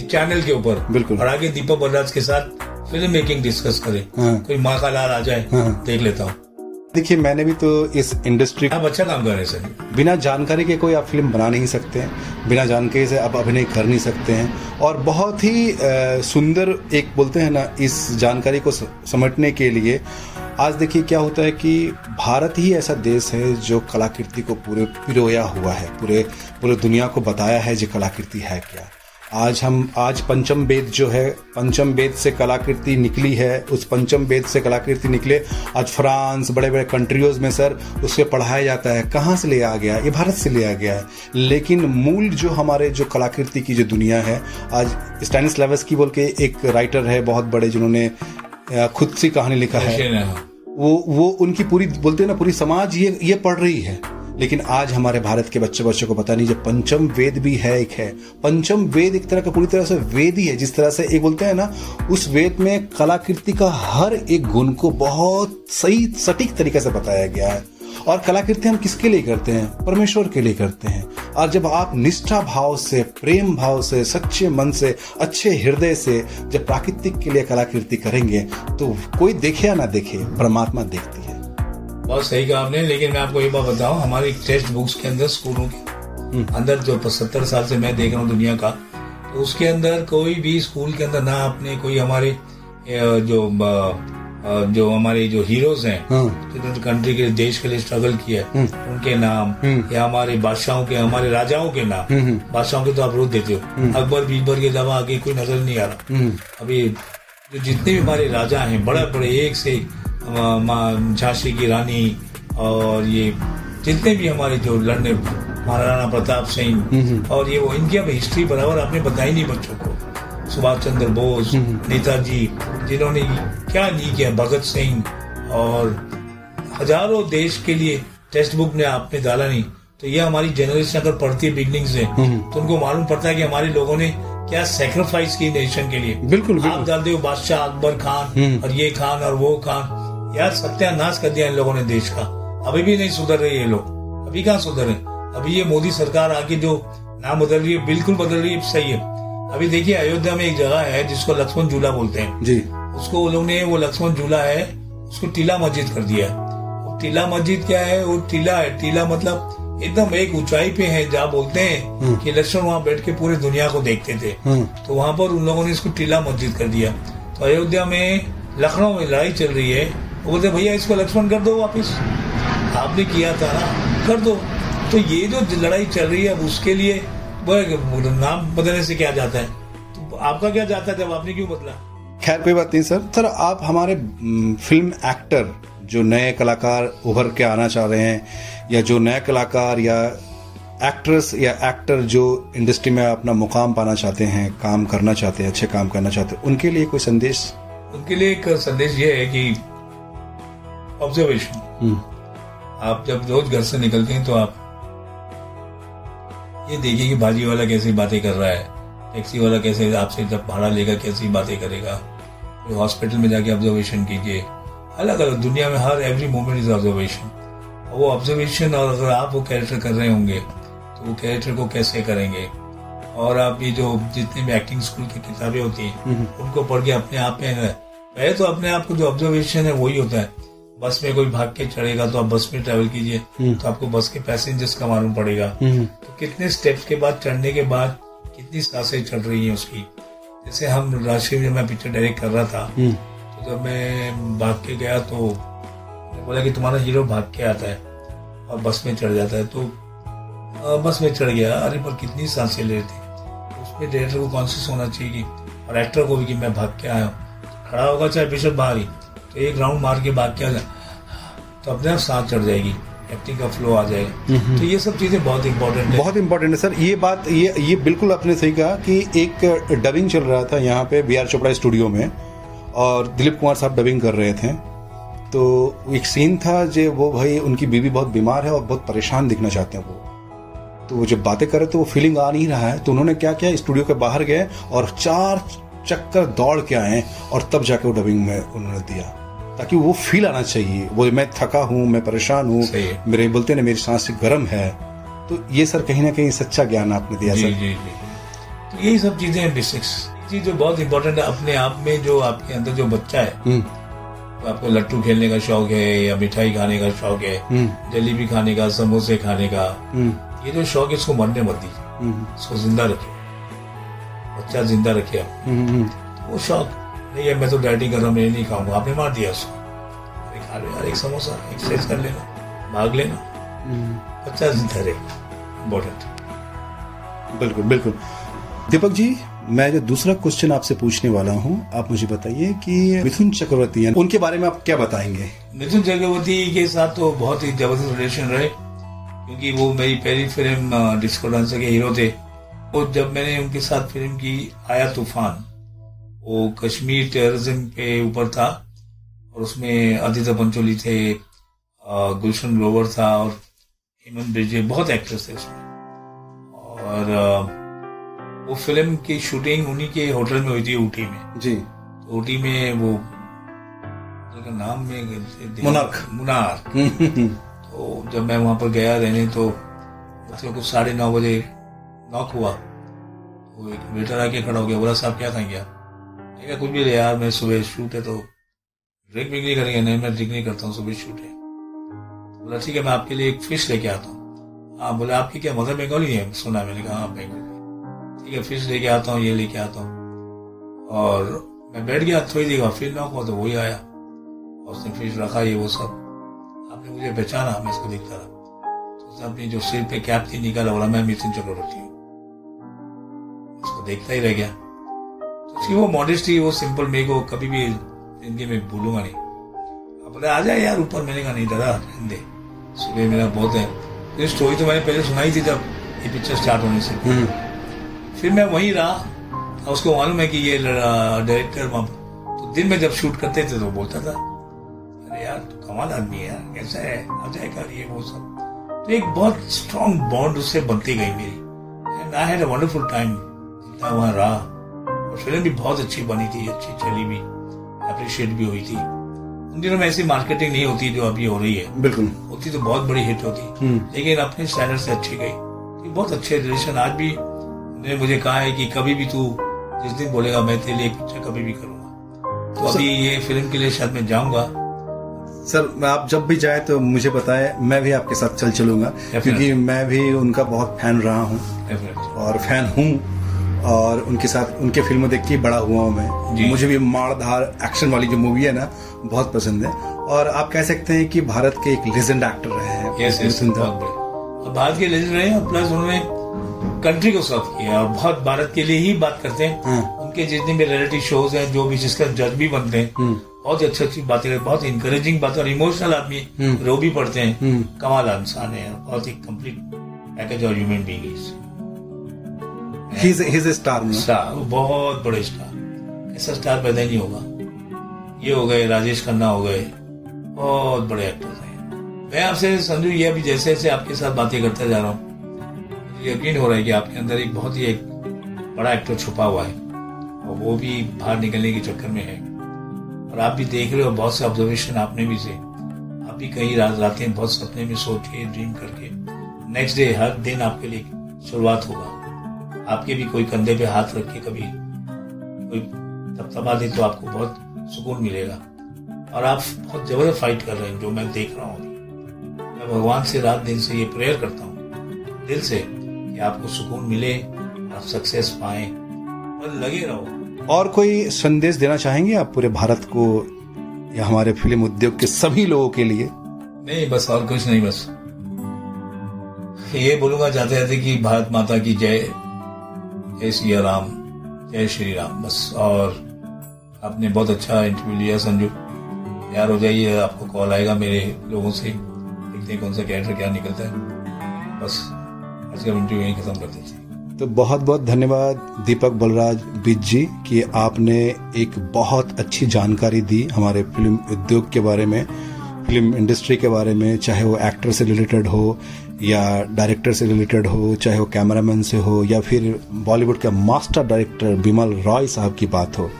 चैनल के ऊपर। बिल्कुल। और आगे दीपक बलराज के साथ फ़िल्म मेकिंग डिस्कस करे। कोई माँ का लाल आ जाए देख लेता हूँ। देखिए मैंने भी तो इस इंडस्ट्री आप अच्छा काम कर रहे हैं सर। बिना जानकारी के कोई आप फ़िल्म बना नहीं सकते हैं। बिना जानकारी से आप अभिनय कर नहीं सकते हैं। और बहुत ही सुंदर एक बोलते हैं ना इस जानकारी को समझने के लिए आज देखिए क्या होता है कि भारत ही ऐसा देश है जो कलाकृति को पूरे पिरोया हुआ है, पूरे पूरे दुनिया को बताया है जो कलाकृति है क्या। आज हम, आज पंचम वेद जो है, पंचम वेद से कलाकृति निकली है, उस पंचम वेद से कलाकृति निकले, आज फ्रांस बड़े बड़े कंट्रीज़ में सर उसके पढ़ाया जाता है, कहाँ से ले आ गया, ये भारत से ले आ गया है। लेकिन मूल जो हमारे, जो कलाकृति की जो दुनिया है, आज स्टैनिस लेवस की बोल के एक राइटर है, बहुत बड़े, जिन्होंने खुद सी कहानी लिखा है। वो वो उनकी पूरी बोलते हैं ना पूरी समाज ये ये पढ़ रही है। लेकिन आज हमारे भारत के बच्चे बच्चों को पता नहीं जब पंचम वेद भी है एक है। पंचम वेद एक तरह का पूरी तरह से वेद ही है जिस तरह से एक बोलते हैं ना उस वेद में कलाकृति का हर एक गुण को बहुत सही सटीक तरीके से बताया गया है। और कलाकृति हम किसके लिए करते हैं? परमेश्वर के लिए करते हैं। और जब आप निष्ठा भाव से प्रेम भाव से सच्चे मन से अच्छे हृदय से जब प्राकृतिक के लिए कलाकृति करेंगे तो कोई देखे या ना देखे परमात्मा देखती है। बहुत सही कहा आपने लेकिन मैं आपको ये बात बताऊँ हमारी टेक्स्ट बुक्स के अंदर स्कूलों के हम्म। अंदर जो सत्तर साल से मैं देख रहा हूँ दुनिया का तो उसके अंदर कोई भी स्कूल के अंदर ना अपने कोई हमारे जो जो हमारे जो हीरोज हैं हाँ। जिन्होंने कंट्री के देश के लिए स्ट्रगल किया है हम्म। उनके नाम हम्म। या हमारे बादशाहों के हमारे राजाओं के नाम हम्म, बादशाहों के तो आप रोज देते हो। अकबर बीबर के अलावा आगे कोई नज़र नहीं आ रहा। अभी जो जितने भी हमारे राजा हैं बड़े बड़े एक से झांसी की रानी और ये जितने भी हमारे जो लड़ने महाराणा प्रताप सिंह और ये वो इनकी अब हिस्ट्री बराबर आपने बताई नहीं बच्चों को। सुभाष चंद्र बोस नेताजी जिन्होंने क्या नहीं किया भगत सिंह और हज़ारों देश के लिए टेक्स्ट बुक ने आपने डाला नहीं। तो ये हमारी जनरेशन अगर पढ़ती है बिगनिंग से तो उनको मालूम पड़ता है कि हमारे लोगों ने क्या सेक्रीफाइस की नेशन के लिए। बिल्कुल, बिल्कुल। आप डालते हो बादशाह अकबर खान हम्म। और ये खान और वो खान। यार सत्यानाश कर दिया इन लोगों ने देश का। अभी भी नहीं सुधर रहे ये लोग। अभी कहाँ सुधर? रहे अभी ये मोदी सरकार आके जो नाम बदल रही है बिल्कुल बदल रही है सही है। अभी देखिए अयोध्या में एक जगह है जिसको लक्ष्मण झूला बोलते हैं। जी। उसको वो लोग ने वो लक्ष्मण झूला है उसको टीला मस्जिद कर दिया है। टीला मस्जिद क्या है? वो टीला है। टीला मतलब एकदम एक ऊंचाई पे है जहाँ बोलते हैं हम्म। कि लक्ष्मण वहाँ बैठ के पूरे दुनिया को देखते थे। हम्म। तो वहाँ पर उन लोगों ने इसको टीला मस्जिद कर दिया। तो अयोध्या में लखनऊ में लड़ाई चल रही है। वो बोलते भैया इसको लक्ष्मण कर दो वापिस। आपने किया था ना कर दो। तो ये जो लड़ाई चल रही है अब उसके लिए नाम बदलने से क्या जाता है? तो आपका क्या जाता है जब आपने क्यों बदला? खैर कोई बात नहीं सर। सर आप हमारे फ़िल्म एक्टर जो नए कलाकार उभर के आना चाह रहे हैं या जो नए कलाकार या एक्ट्रेस या एक्टर जो इंडस्ट्री में अपना मुकाम पाना चाहते हैं काम करना चाहते हैं अच्छे काम करना चाहते हैं उनके लिए कोई संदेश? उनके लिए एक संदेश ये है कि ऑब्जर्वेशन हम्म। आप जब रोज घर से निकलते हैं तो आप ये देखिए कि भाजी वाला कैसी बातें कर रहा है। टैक्सी वाला कैसे आपसे जब भाड़ा लेगा कैसी बातें करेगा। हॉस्पिटल में जाके ऑब्जर्वेशन कीजिए। अलग अलग दुनिया में हर एवरी मोमेंट इज़ ऑब्जर्वेशन वो ऑब्जर्वेशन और अगर आप वो कैरेक्टर कर रहे होंगे तो वो कैरेक्टर को कैसे करेंगे? और आप ये जो जितने भी एक्टिंग स्कूल की किताबें होती हैं हम्म। उनको पढ़ के अपने आप में पहले तो अपने आप को जो ऑब्जर्वेशन है वही होता है। बस में कोई भाग के चढ़ेगा तो आप बस में ट्रेवल कीजिए हम्म। तो आपको बस के पैसेंजर्स का मालूम पड़ेगा। हम्म। तो कितने स्टेप्स के बाद चढ़ने के बाद कितनी साँसें चढ़ रही हैं उसकी? जैसे हम राशि में मैं पिक्चर डायरेक्ट कर रहा था हम्म। तो जब मैं भाग के गया तो बोला कि तुम्हारा हीरो भाग के आता है और बस में चढ़ जाता है। तो बस में चढ़ गया। अरे पर कितनी साँसें ले रही थी? उसमें डायरेक्टर को कॉन्शियस होना चाहिए और एक्टर को भी कि मैं भाग के आया हूँ। खड़ा होगा चाहे बिशप बाहर ही। एक राउंड मार के भाग क्या तो अपने आप सांस चढ़ जाएगी एक्टिंग का फ्लो आ जाएगा तो ये सब चीज़ें बहुत इंपॉर्टेंट है। बहुत इंपॉर्टेंट है सर ये बात ये ये बिल्कुल आपने सही कहा कि एक डबिंग चल रहा था यहाँ पे बी आर चोपड़ा स्टूडियो में और दिलीप कुमार साहब डबिंग कर रहे थे। तो एक सीन था जो वो भाई उनकी बीवी बहुत बीमार है और बहुत परेशान दिखना चाहते हैं वो। तो वो जब बातें करे तो वो फीलिंग आ नहीं रहा है। तो उन्होंने क्या किया? स्टूडियो के बाहर गए और चार चक्कर दौड़ के आए और तब जाके वो डबिंग में उन्होंने दिया। ताकि वो फील आना चाहिए। वो मैं थका हूँ मैं परेशान हूँ मेरे बोलते ना मेरी सांस गर्म है। तो ये सर कहीं ना कहीं सच्चा ज्ञान आपने दिया जी, सर। जी, जी। तो यही सब चीज़ें हैं बेसिक्स चीज़ जो बहुत इम्पोर्टेंट है अपने आप में जो आपके अंदर जो बच्चा है हम्म। तो आपको लट्टू खेलने का शौक है या मिठाई खाने का शौक है हम्म। जलेबी खाने का समोसे खाने का हम्म। ये जो शौक है इसको मरने मत दीजिए। इसको ज़िंदा रखिए। बच्चा ज़िंदा रखिए आप। वो शौक नहीं मैं तो डाइटिंग कर रहा हूँ मैं नहीं खाऊँगा। आपने मार दिया उसको। खा लो यार एक समोसा एक्सरसाइज कर लेना भाग लेना। अच्छा ज़िंदा रहेगा इम्पोर्टेंट बिल्कुल बिल्कुल। दीपक जी मैं जो दूसरा क्वेश्चन आपसे पूछने वाला हूँ आप मुझे बताइए कि मिथुन चक्रवर्ती है उनके बारे में आप क्या बताएँगे? मिथुन चक्रवर्ती के साथ तो बहुत ही ज़बरदस्त रिलेशन रहे क्योंकि वो मेरी पहली फ़िल्म डिस्को डांसर के हीरो थे। और जब मैंने उनके साथ फ़िल्म की आया तूफ़ान वो कश्मीर टेररिज्म पे ऊपर था और उसमें आदित्य पंचोली थे गुलशन ग्रोवर था और हेमंत बिरजे बहुत एक्टर्स थे उसमें। और वो फ़िल्म की शूटिंग उन्हीं के होटल में हुई थी ऊटी में। जी। तो ऊटी में वो का नाम में मुनार मुनार तो जब मैं वहाँ पर गया रहने तो मतलब कुछ साढ़े नौ बजे नॉक हुआ। तो एक वेटर आके खड़ा हो गया बोला साहब क्या खाएँगे आप? क्या कुछ भी ले यार, मैं सुबह शूट है तो ड्रिंक भी नहीं करेंगे, नहीं, मैं ड्रिंक नहीं करता हूँ, सुबह शूट है। बोला, ठीक है, मैं आपके लिए एक फ़िश लेके आता हूँ। हाँ बोले, आपकी क्या मदर बंगाली है? सुना मैंने कहा हाँ बंगाली ठीक है फ़िश लेके आता हूँ, ये लेके आता हूँ। और मैं बैठ गया, थोड़ी देर बाद फिर नॉक हुआ तो वही आया। और उसने फ़िश रखा, ये वो सब। आपने मुझे पहचाना, मैं इसको देखता रहा। तो उसने अपनी जो सिर पे कैप थी निकाला, बोला, मैं मिथिन चक्रवर्ती हूँ। उसको देखता ही रह गया। उसकी वो मॉडेस्टी वो सिंपल मेरे को कभी भी ज़िंदगी में भूलूँगा नहीं। अब बोले आ जाए यार ऊपर मैंने कहा नहीं डरा दे। सुबह मेरा बहुत है। ये स्टोरी तो मैंने पहले सुनाई थी जब ये पिक्चर स्टार्ट होने से। फिर मैं वहीं रहा उसको मालूम है कि ये डायरेक्टर तो दिन में जब शूट करते थे तो बोलता था अरे यार तो कमाल आदमी है यार कैसा है? आ जाएगा ये वो सब। तो एक बहुत स्ट्रॉन्ग बॉन्ड उससे बनती गई मेरी। And I had a wonderful time जितना वहाँ रहा। और फ़िल्म भी बहुत अच्छी बनी थी अच्छी चली भी अप्रिशिएट भी हुई थी। उन दिनों में ऐसी मार्केटिंग नहीं होती जो अभी हो रही है। बिल्कुल। होती तो बहुत बड़ी हिट होती। लेकिन अपने स्टैंडर्ड से अच्छी गई। तो बहुत अच्छे रिलेशन आज भी उन्होंने मुझे कहा है कि कभी भी तू जिस दिन बोलेगा मैं तेरे लिए पिक्चर कभी भी करूँगा। तो अभी ये फ़िल्म के लिए शायद मैं जाऊँगा। सर आप जब भी जाए तो मुझे बताए मैं भी आपके साथ चल चलूँगा क्योंकि मैं भी उनका बहुत फ़ैन रहा हूँ। और फ़ैन हूँ। और उनके साथ उनके फ़िल्म देख के बड़ा हुआ हूँ मैं। मुझे भी मारधार एक्शन वाली जो मूवी है ना बहुत पसंद है। और आप कह सकते हैं कि भारत के एक लेजेंड एक्टर रहे हैं। Yes, yes, भारत के लेजेंड रहे हैं प्लस उन्होंने कंट्री को सर्व किया और बहुत भारत के लिए ही बात करते हैं। हाँ। उनके जितने भी रियलिटी शोज़ हैं जो भी जिसका जज भी बनते हैं हम्म। बहुत अच्छी अच्छी बातें बहुत इंकरेजिंग बातें और इमोशनल आदमी हम्म। रो भी पढ़ते हैं। हम्म। कमाल इंसान है बहुत ही कंप्लीट पैकेज और ह्यूमन बींग स्टार बहुत बड़े स्टार ऐसा स्टार पैदा ही नहीं होगा। ये हो गए, राजेश खन्ना हो गए। बहुत बड़े एक्टर हैं। मैं आपसे संजू ये अभी जैसे जैसे आपके साथ बातें करता जा रहा हूँ, मुझे यकीन हो रहा है कि आपके अंदर एक बहुत ही एक बड़ा एक्टर छुपा हुआ है। और वो भी बाहर निकलने के चक्कर में है। और आप भी देख रहे हो, बहुत से ऑब्जर्वेशन आपने भी से। आप भी कई रात रातें बहुत सपने में सोच के ड्रीम करके। नेक्स्ट डे हर दिन आपके लिए शुरुआत होगा। आपके भी कोई कंधे पे हाथ रख के कभी कोई थपथपा दे तो आपको बहुत सुकून मिलेगा। और आप बहुत ज़बरदस्त फाइट कर रहे हैं जो मैं देख रहा हूँ मैं भगवान से रात दिन से ये प्रेयर करता हूँ दिल से कि आपको सुकून मिले आप सक्सेस पाए और लगे रहो। और कोई संदेश देना चाहेंगे आप पूरे भारत को या हमारे फ़िल्म उद्योग के सभी लोगों के लिए? नहीं बस और कुछ नहीं बस। ये बोलूँगा चाहते थे कि भारत माता की जय। जय सिया राम जय श्री राम बस और आपने बहुत अच्छा इंटरव्यू लिया संजू। यार हो जाइए, आपको कॉल आएगा मेरे लोगों से। देखते हैं कौन सा कैरेक्टर क्या निकलता है। बस, आज का इंटरव्यू यहीं खत्म कर देते तो बहुत बहुत धन्यवाद दीपक बलराज बिज जी, कि आपने एक बहुत अच्छी जानकारी दी हमारे फ़िल्म उद्योग के बारे में फ़िल्म इंडस्ट्री के बारे में, चाहे वो एक्टर से रिलेटेड हो या डायरेक्टर से रिलेटेड हो, चाहे वो कैमरामैन से हो, या फिर बॉलीवुड का मास्टर डायरेक्टर बिमल रॉय साहब की बात हो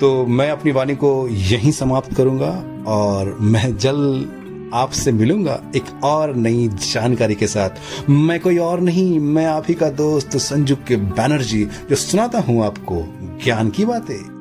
तो मैं अपनी वाणी को यहीं समाप्त करूँगा और मैं जल्द आपसे मिलूँगा एक और नई जानकारी के साथ। मैं कोई और नहीं, मैं आप ही का दोस्त संजू के बैनर्जी, जो सुनाता हूँ आपको ज्ञान की बातें।